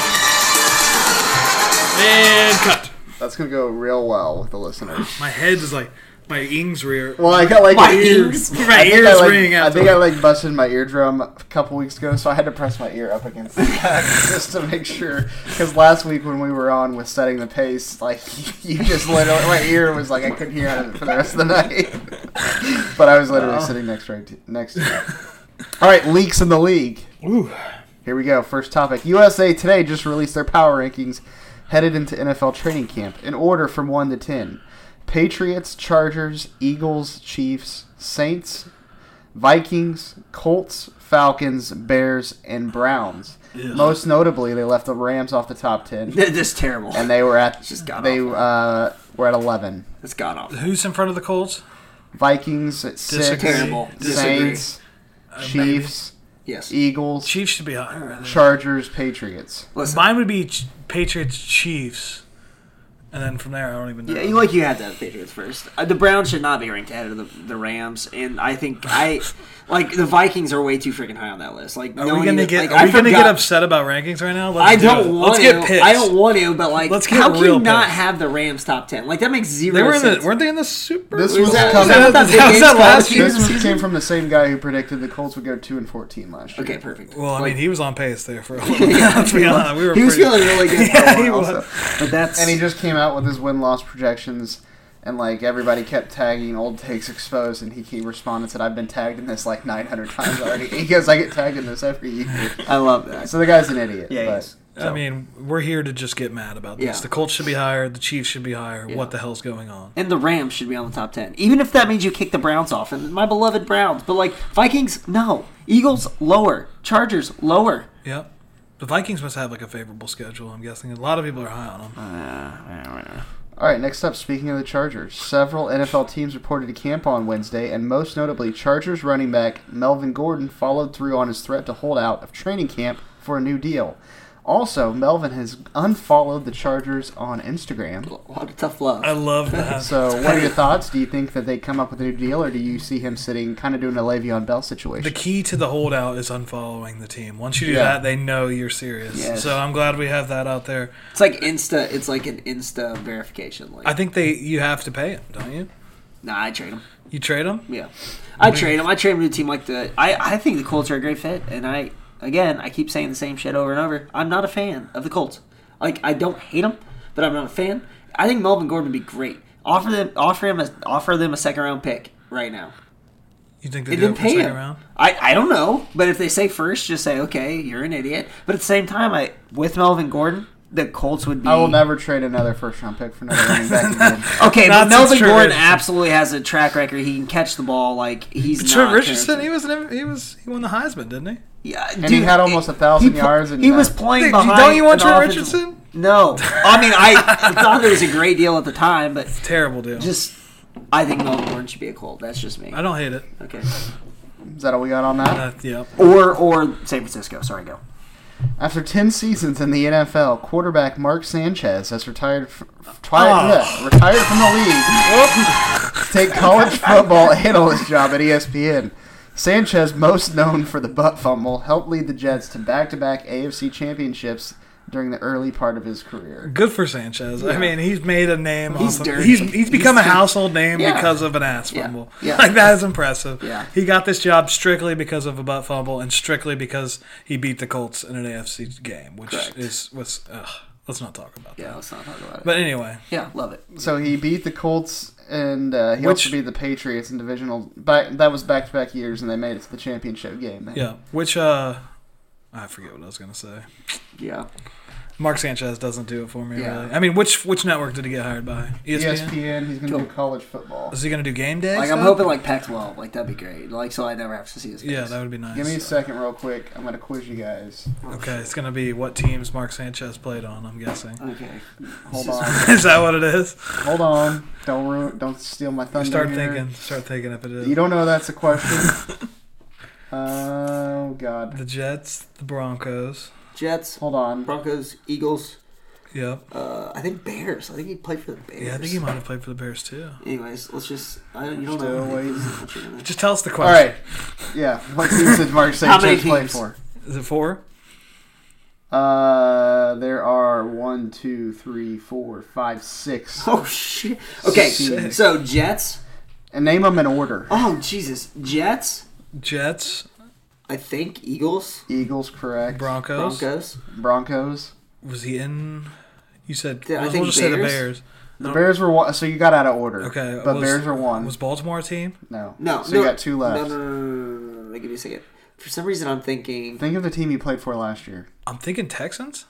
And cut. That's gonna go real well with the listeners. My head is like, my ings rear. Well, I got like My an ear- ears. My I think ears I, like, ringing I think I like busted my eardrum a couple weeks ago, so I had to press my ear up against the back just to make sure. Because last week when we were on with setting the pace, like you just literally, my ear was like I couldn't hear out of it for the rest of the night. but I was literally sitting next right to, next to you. All right, leaks in the league. Ooh. Here we go. First topic. USA Today just released their power rankings headed into NFL training camp in order from 1 to 10. Patriots, Chargers, Eagles, Chiefs, Saints, Vikings, Colts, Falcons, Bears, and Browns. Most notably, they left the Rams off the top 10 They're just terrible. and they were at Just god they uh, were at 11. it's god awful. Who's in front of the Colts? Vikings at 6, Disagree. Terrible. Saints, Uh, Chiefs, Yes. Eagles, Chiefs should be higher. Chargers, Patriots. Listen. Mine would be Ch- Patriots, Chiefs, and then from there I don't even know. Yeah, you like you had to have the Patriots first. Uh, the Browns should not be ranked ahead of the, the Rams, and I think I like the Vikings are way too freaking high on that list. Like, Are we gonna get? like, are I we gonna get upset about rankings right now? Let's I do don't it. want Let's to. get pissed. I don't want to, but like, Let's get how can real you not have the Rams top ten? Like that makes zero They were in the. sense. Weren't they in the Super? This Bowl? was that- coming. was that that- that was that last the year? This came from the same guy who predicted the Colts would go two and fourteen last year. Okay, perfect. Well, I Like, mean, he was on pace there for a little bit. Let's be honest. We were he was feeling really good. Yeah, he was. But that's And he just came out with his win loss projections, and like everybody kept tagging old takes exposed, and he, he responded and said, "I've been tagged in this like 900 times already." he goes, "I get tagged in this every year." I love that. So the guy's an idiot. Yeah, but is. I mean, we're here to just get mad about this. Yeah. The Colts should be higher. The Chiefs should be higher. Yeah. What the hell's going on? And the Rams should be on the top ten, even if that means you kick the Browns off. And my beloved Browns, but like Vikings, no. Eagles lower. Chargers lower. Yep. The Vikings must have like a favorable schedule. I'm guessing a lot of people are high on them. Uh, All right, next up, speaking of the Chargers, several NFL teams reported to camp on Wednesday, and most notably, Chargers running back Melvin Gordon followed through on his threat to hold out of training camp for a new deal. Also, Melvin has unfollowed the Chargers on Instagram. A lot of tough love. I love that. So, what are your thoughts? Do you think that they come up with a new deal, or do you see him sitting, kind of doing a Le'Veon Bell situation? The key to the holdout is unfollowing the team. Once you do Yeah. that, they know you're serious. Yes. So I'm glad we have that out there. It's like Insta. It's like an Insta verification link. I think they you have to pay him, don't you? nah, I trade him. You trade him. Yeah, I trade him. I trade him to a team like the. I I think the Colts are a great fit, and I again I keep saying the same shit over and over. I'm not a fan of the Colts. Like I don't hate them, but I'm not a fan. I think Melvin Gordon would be great. Offer them offer him a offer them a second round pick right now. You think they then pay him. round? I, I don't know, but if they say first, just say okay, you're an idiot. But at the same time, I with Melvin Gordon, the Colts would be. I will never trade another first round pick for another running back again. Okay, Not but Melvin Trent Gordon Richardson. absolutely has a track record. He can catch the ball like he's Trent not Richardson, Terrence- he was an, he was he won the Heisman, didn't he? Yeah, And he had almost a thousand yards and, he was playing Hey, behind. don't you want an Trent Richardson? No, I mean I thought it was a great deal at the time, but Terrible deal. just I think Melvin Gordon should be a Colt. That's just me. I don't hate it. Okay, Is that all we got on that? Uh, yeah. or or San Francisco. Sorry, go. After 10 seasons in the NFL, quarterback Mark Sanchez has retired f- twi- Oh. yeah, retired from the league to take college football analyst job at ESPN. Sanchez, most known for the butt fumble, helped lead the Jets to back-to-back AFC championships during the early part of his career. Good for Sanchez. I mean, he's made a name. He's off of, dirty. he's he's become a household name Yeah. because of an ass Yeah. fumble. Yeah. Like that is impressive. Yeah. He got this job strictly because of a butt fumble and strictly because he beat the Colts in an AFC game, which Correct. is was. Ugh, let's not talk about Yeah, that. let's not talk about it. But anyway, yeah, love it. So he beat the Colts and uh, he Which- also beat the Patriots in divisional. Back, that was back-to-back years, and they made it to the championship game. yeah. Which uh, I forget what I was gonna say. Yeah, Mark Sanchez doesn't do it for me Yeah. really. I mean, which which network did he get hired by? E ESPN. ESPN. He's going to do college football. Is he gonna do game day? like I'm hoping like Pac-12, like that'd be great. Like so I never have to see his face. Yeah, that would be nice. Give me a second, real quick. I'm going to quiz you guys. Oh, okay, it's gonna be what teams Mark Sanchez played on. I'm guessing. Okay. Hold on. Is that what it is? Hold on. Don't ruin, don't steal my thunder. You Start here. thinking. Start thinking if it is. You don't know that's a question. oh God. The Jets, the Broncos. Jets, Hold on. Broncos, Eagles. Yep. Uh, I think Bears. I think he played for the Bears. Yeah, I think he might have played for the Bears too. Anyways, let's just. I don't, you don't Still know. waiting. What you're gonna- Just tell us the question. right. Yeah. What teams did Mark How many Sanchez play teams? for? Is it four? Uh, there are one, two, three, four, five, six. Oh shit. Okay, Sick. so Jets. And name them in order. Oh Jesus, Jets. Jets, I think Eagles, Eagles, correct. Broncos. Broncos. Broncos. Was he in? You said. Yeah, I we'll think just say the Bears. Bears. The Bears were one, so you got out of order. Okay, But was- Bears are one. Was Baltimore a team? no. No, So no, you got two left. No, no, no, no, no, no, no. Give me a second. For some reason, I'm thinking. Think of the team you played for last year. I'm thinking Texans.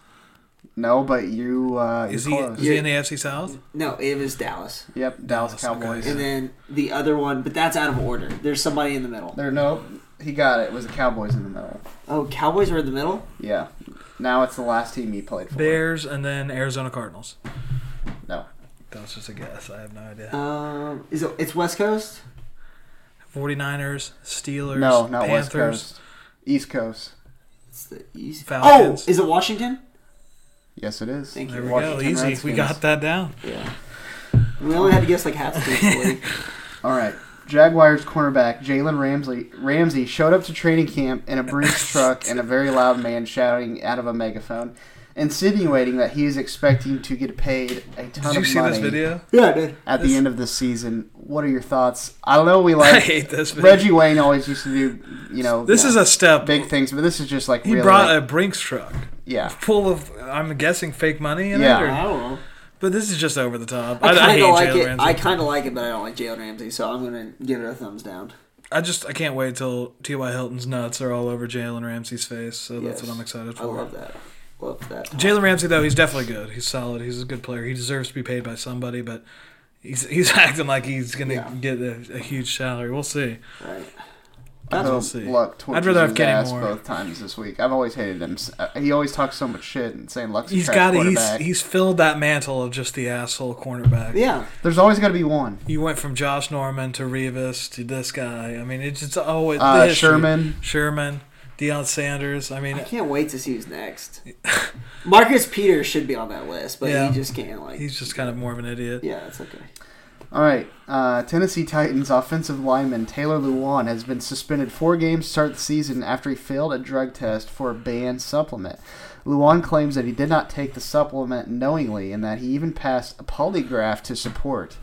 No, but you. Uh, Is he? close. Is he in the AFC South? No, it was Dallas, Yep, Dallas, Dallas, okay. Cowboys. and then the other one, but that's out of order. There's somebody in the middle. There, no, he got it. It was the Cowboys in the middle. Oh, Cowboys are in the middle. Yeah. Now it's the last team he played for. Bears and then Arizona Cardinals. No. That was just a guess. I have no idea. Um, is it? It's West Coast. 49ers, Steelers, No, not Panthers. West Coast. East Coast. It's the East. Falcons. Oh, is it Washington? Yes, it is. Thank There you. we Washington go. Easy. We got that down. Yeah. We only had to guess like half the teams. in the league. All right. Jaguars cornerback Jalen Ramsey Ramsey showed up to training camp in a Brinks truck and a very loud man shouting out of a megaphone, insinuating that he is expecting to get paid a ton of money. Did you of see money this video? Yeah, I did. at the end of the season. What are your thoughts? I don't know. We like I like hate this video. Reggie Wayne always used to do, you know, This is a step. big things, but this is just like He really brought like- a Brinks truck yeah. full of, I'm guessing, fake money in Yeah. it. Or, I don't know. But this is just over the top. I I, I, kind of like Jalen it. Ramsey. I kind of like it, but I don't like Jalen Ramsey, so I'm gonna give it a thumbs down. I just I can't wait till T.Y. Hilton's nuts are all over Jalen Ramsey's face. So that's Yes. what I'm excited for. I love that. Love that. Jalen Ramsey though, he's definitely good. He's solid. He's a good player. He deserves to be paid by somebody, but he's he's acting like he's gonna Yeah. get a, a huge salary. We'll see. Right. I That's hope see. Luck I'd torches rather have his Kenny ass Moore. both times this week. I've always hated him. Uh, He always talks so much shit and saying Luck's a He's trash got he's he's filled that mantle of just the asshole cornerback. Yeah. There's always got to be one. You went from Josh Norman to Revis to this guy. I mean, it's just always Uh, the history. Sherman. Sherman, Deion Sanders. I mean, I can't wait to see who's next. Marcus Peters should be on that list, but Yeah. he just can't. Like, he's just kind of more of an idiot. yeah, it's okay. All right. Uh, Tennessee Titans offensive lineman Taylor Lewan has been suspended four games to start the season after he failed a drug test for a banned supplement. Lewan claims that he did not take the supplement knowingly and that he even passed a polygraph to support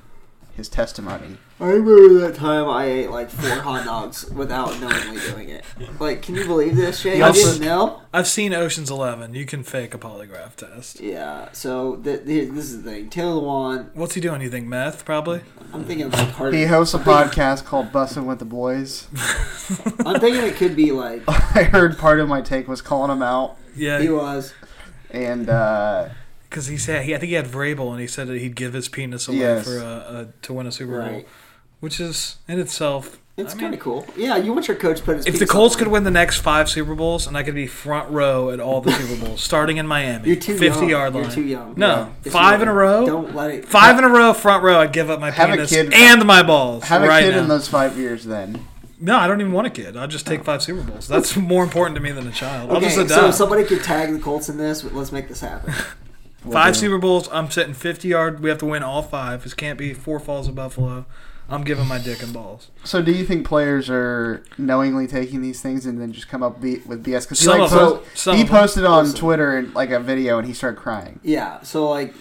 his testimony. I remember that time I ate like four hot dogs without knowingly doing it. Like, can you believe this shit? He I also- didn't know. I've seen Ocean's Eleven. You can fake a polygraph test. Yeah. So th- th- this is the thing. Taylor Lewan. What's he doing? You think meth? Probably. I'm thinking like hard. He hosts a podcast called Bussin' with the Boys. I'm thinking it could be like I heard part of my take was calling him out, Yeah, he was. and uh, because he said he, I think he had Vrabel, and he said that he'd give his penis away Yes. for a, a to win a Super Bowl, Right. Which is in itself. It's I mean, kind of cool. Yeah, you want your coach to put his. If the Colts could win the next five Super Bowls, and I could be front row at all the Super Bowls, starting in Miami, You're too fifty young. yard You're line. too young. No, Yeah. Five you- in a row. Don't let it. Five in a row, front row. I'd give up my Have a penis kid- and uh, my balls. have a kid now. in those five years. Then No, I don't even want a kid. I'll just take oh. five Super Bowls. That's more important to me than a child. I'll Okay, just so if somebody could tag the Colts in this. Let's make this happen. Five. Super Bowls. I'm sitting 50 yard. We have to win all five. This can't be four falls of Buffalo. I'm giving my dick and balls. So, do you think players are knowingly taking these things and then just come up be- with BS? Because he, Some like, of them. post- Some he posted on Listen. Twitter and like a video and he started crying. Yeah. So like,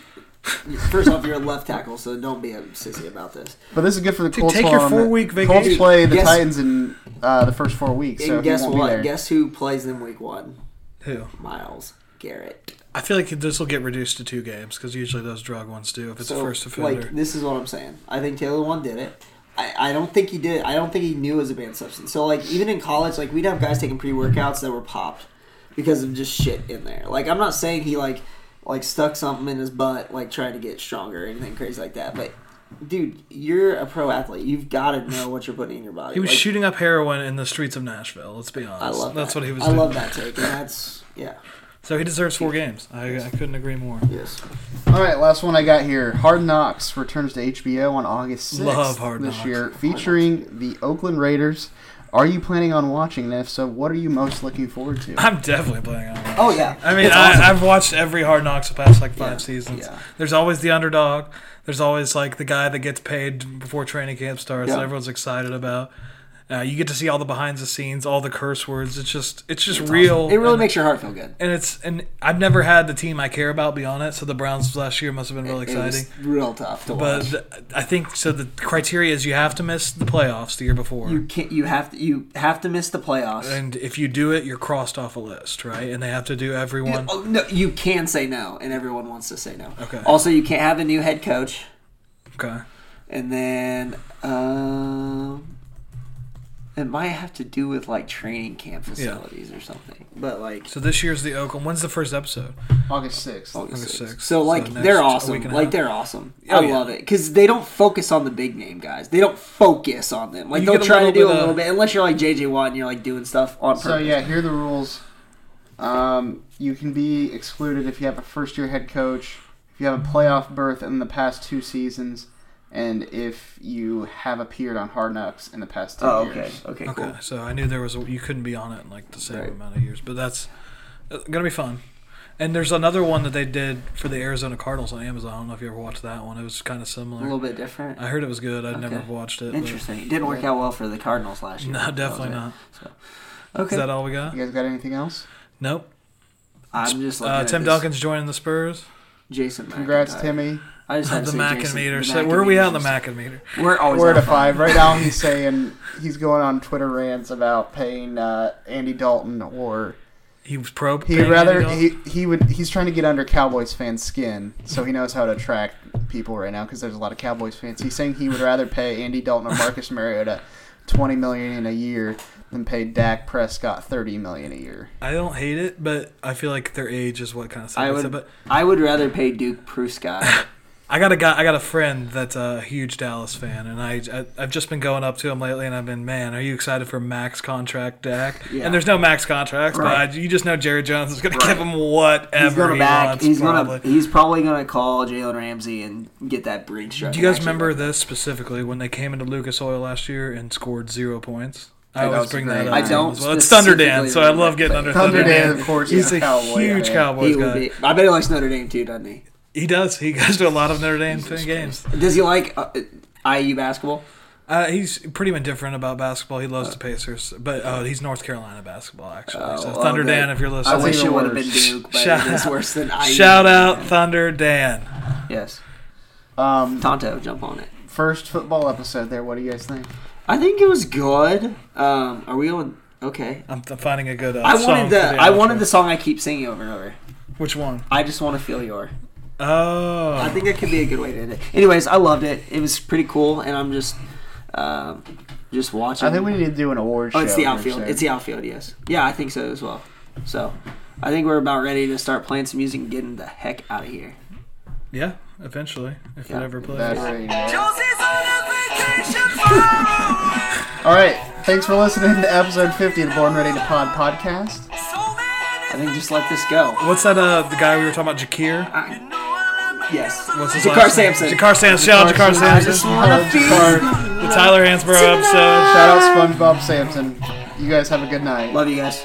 first off, you're a left tackle, so don't be a sissy about this. But this is good for the Dude, Colts. take your four-week the, Colts play the Guess- Titans in uh, the first four weeks, so and he guess won't be what? there. Guess who plays them week one? Who? Myles Garrett. I feel like this will get reduced to two games because usually those drug ones do if it's a first offender. like this is what I'm saying. I think Taylor Lewan did it. I, I don't think he did. it. I don't think he knew it was a banned substance. So like even in college, like we'd have guys taking pre workouts that were popped because of just shit in there. Like I'm not saying he like like stuck something in his butt like trying to get stronger or anything crazy like that. But dude, you're a pro athlete. You've got to know what you're putting in your body. he was Like, shooting up heroin in the streets of Nashville. Let's be honest. I love That's what he was doing. I doing. love that take, and that's yeah. So he deserves four games. I, I couldn't agree more. Yes. All right, last one I got here. Hard Knocks returns to HBO on August 6th Love Hard this Knocks. year, featuring the Oakland Raiders. Are you planning on watching? If so, what are you most looking forward to? I'm definitely planning on. Oh yeah. I mean, I, awesome. I've watched every Hard Knocks the past like five Yeah, seasons. yeah. There's always the underdog. There's always like the guy that gets paid before training camp starts. Yeah. That everyone's excited about. Uh, you get to see all the behind the scenes, all the curse words. It's just, it's just real. It really and, makes your heart feel good. and it's and I've never had the team I care about be on it. So the Browns last year must have been real It exciting. was real tough to But watch. th- I think so. The criteria is you have to miss the playoffs the year before. you can't. You have to. You have to miss the playoffs. and if you do it, you're crossed off a list, right? And they have to do everyone. Oh, no, you can say no, and everyone wants to say no. Okay. Also, you can't have a new head coach, Okay. and then um, it might have to do with like training camp facilities or something. But like So this year's the Oakland. When's the first episode? August 6th. August August 6th. 6th. So like So they're next awesome. week and a Like half. they're awesome. Oh, I yeah. love it because they don't focus on the big name guys. They don't focus on them. Like You they'll get a try to little do bit a little bit, unless you're like JJ Watt and you're like doing stuff on purpose. So yeah, here are the rules. Um, you can be excluded if you have a first-year head coach, if you have a playoff berth in the past two seasons, and if you have appeared on Hard Knocks in the past two Oh, years. okay. Okay. Okay, Cool. so I knew there was a, you couldn't be on it in like the same Right. amount of years, but that's uh, gonna be fun. And there's another one that they did for the Arizona Cardinals on Amazon. I don't know if you ever watched that one. It was kind of similar. A little bit different. I heard it was good. I'd never watched it. but- Interesting. It didn't work out well for the Cardinals last year. No, definitely it. not. Okay. Is that all we got? You guys got anything else? Nope. I'm just looking Uh, at Tim this Duncan's joining the Spurs. Jason. Congrats, Timmy. I just had the to say Jason- Mackin meter. the So where are we at on the Mackin Mackin meter? We're always We're at a five right now. He's saying he's going on Twitter rants about paying uh, Andy Dalton, or He was pro. he'd rather Andy he he would he's trying to get under Cowboys fans' skin, so he knows how to attract people right now because there's a lot of Cowboys fans. He's saying he would rather pay Andy Dalton or Marcus Mariota twenty million in a year than pay Dak Prescott thirty million a year. I don't hate it, but I feel like their age is what kind of I would. it. But I would rather pay Duke Prescott. I got a guy. I got a friend that's a huge Dallas fan, and I, I I've just been going up to him lately, and I've been, man, are you excited for max contract Dak? Yeah. And there's no max contracts, Right. but I, you just know Jerry Jones is going to give him whatever he's gonna he back. wants. he's probably. gonna. He's probably gonna call Jalen Ramsey and get that bridge. Do you guys remember this specifically when they came into Lucas Oil last year and scored zero points? I always bring that up. I don't well. It's Thunder Dan, so I love getting but under Thunder Thunder, Dan, Dan. of course, he's he's a a Cowboy huge fan. Cowboys He guy. be. I bet he likes Notre Dame too, doesn't he? He does. He goes to a lot of Notre Dame games. Does he like uh, IU basketball? Uh, he's pretty indifferent about basketball. He loves the Pacers, but uh, he's North Carolina basketball actually. so Oh, Thunder okay. Dan, if you're listening, I wish it would have been. Duke, but Shout it is out- worse than IU. shout out Thunder Dan. Yes. Um, Tonto, jump on it. first football episode there. What do you guys think? I think it was good. Um, are we on? Okay. I'm th- finding a good. Uh, I song wanted for the I outro. wanted the song I keep singing over and over. Which one? I just want to feel your. Oh, I think it could be a good way to end it. Anyways, I loved it. It was pretty cool, and I'm just, um, just watching. I think we need to do an award show. Oh, it's the outfield. It's the outfield. Yes. Yeah, I think so as well. So, I think we're about ready to start playing some music and getting the heck out of here. yeah. Eventually, if Yeah. it ever plays. Bad rating. All right. Thanks for listening to episode 50 of the Born Ready to Pod podcast. I think just let this go. What's that? Uh, the guy we were talking about, JaKarr. Yes. What's his JaKarr last name? Sampson. JaKarr Sampson. Shout out JaKarr Sampson. wanna Shout feel. out The Tyler Hansbrough episode. Shout out SpongeBob Sampson. You guys have a good night. Love you guys.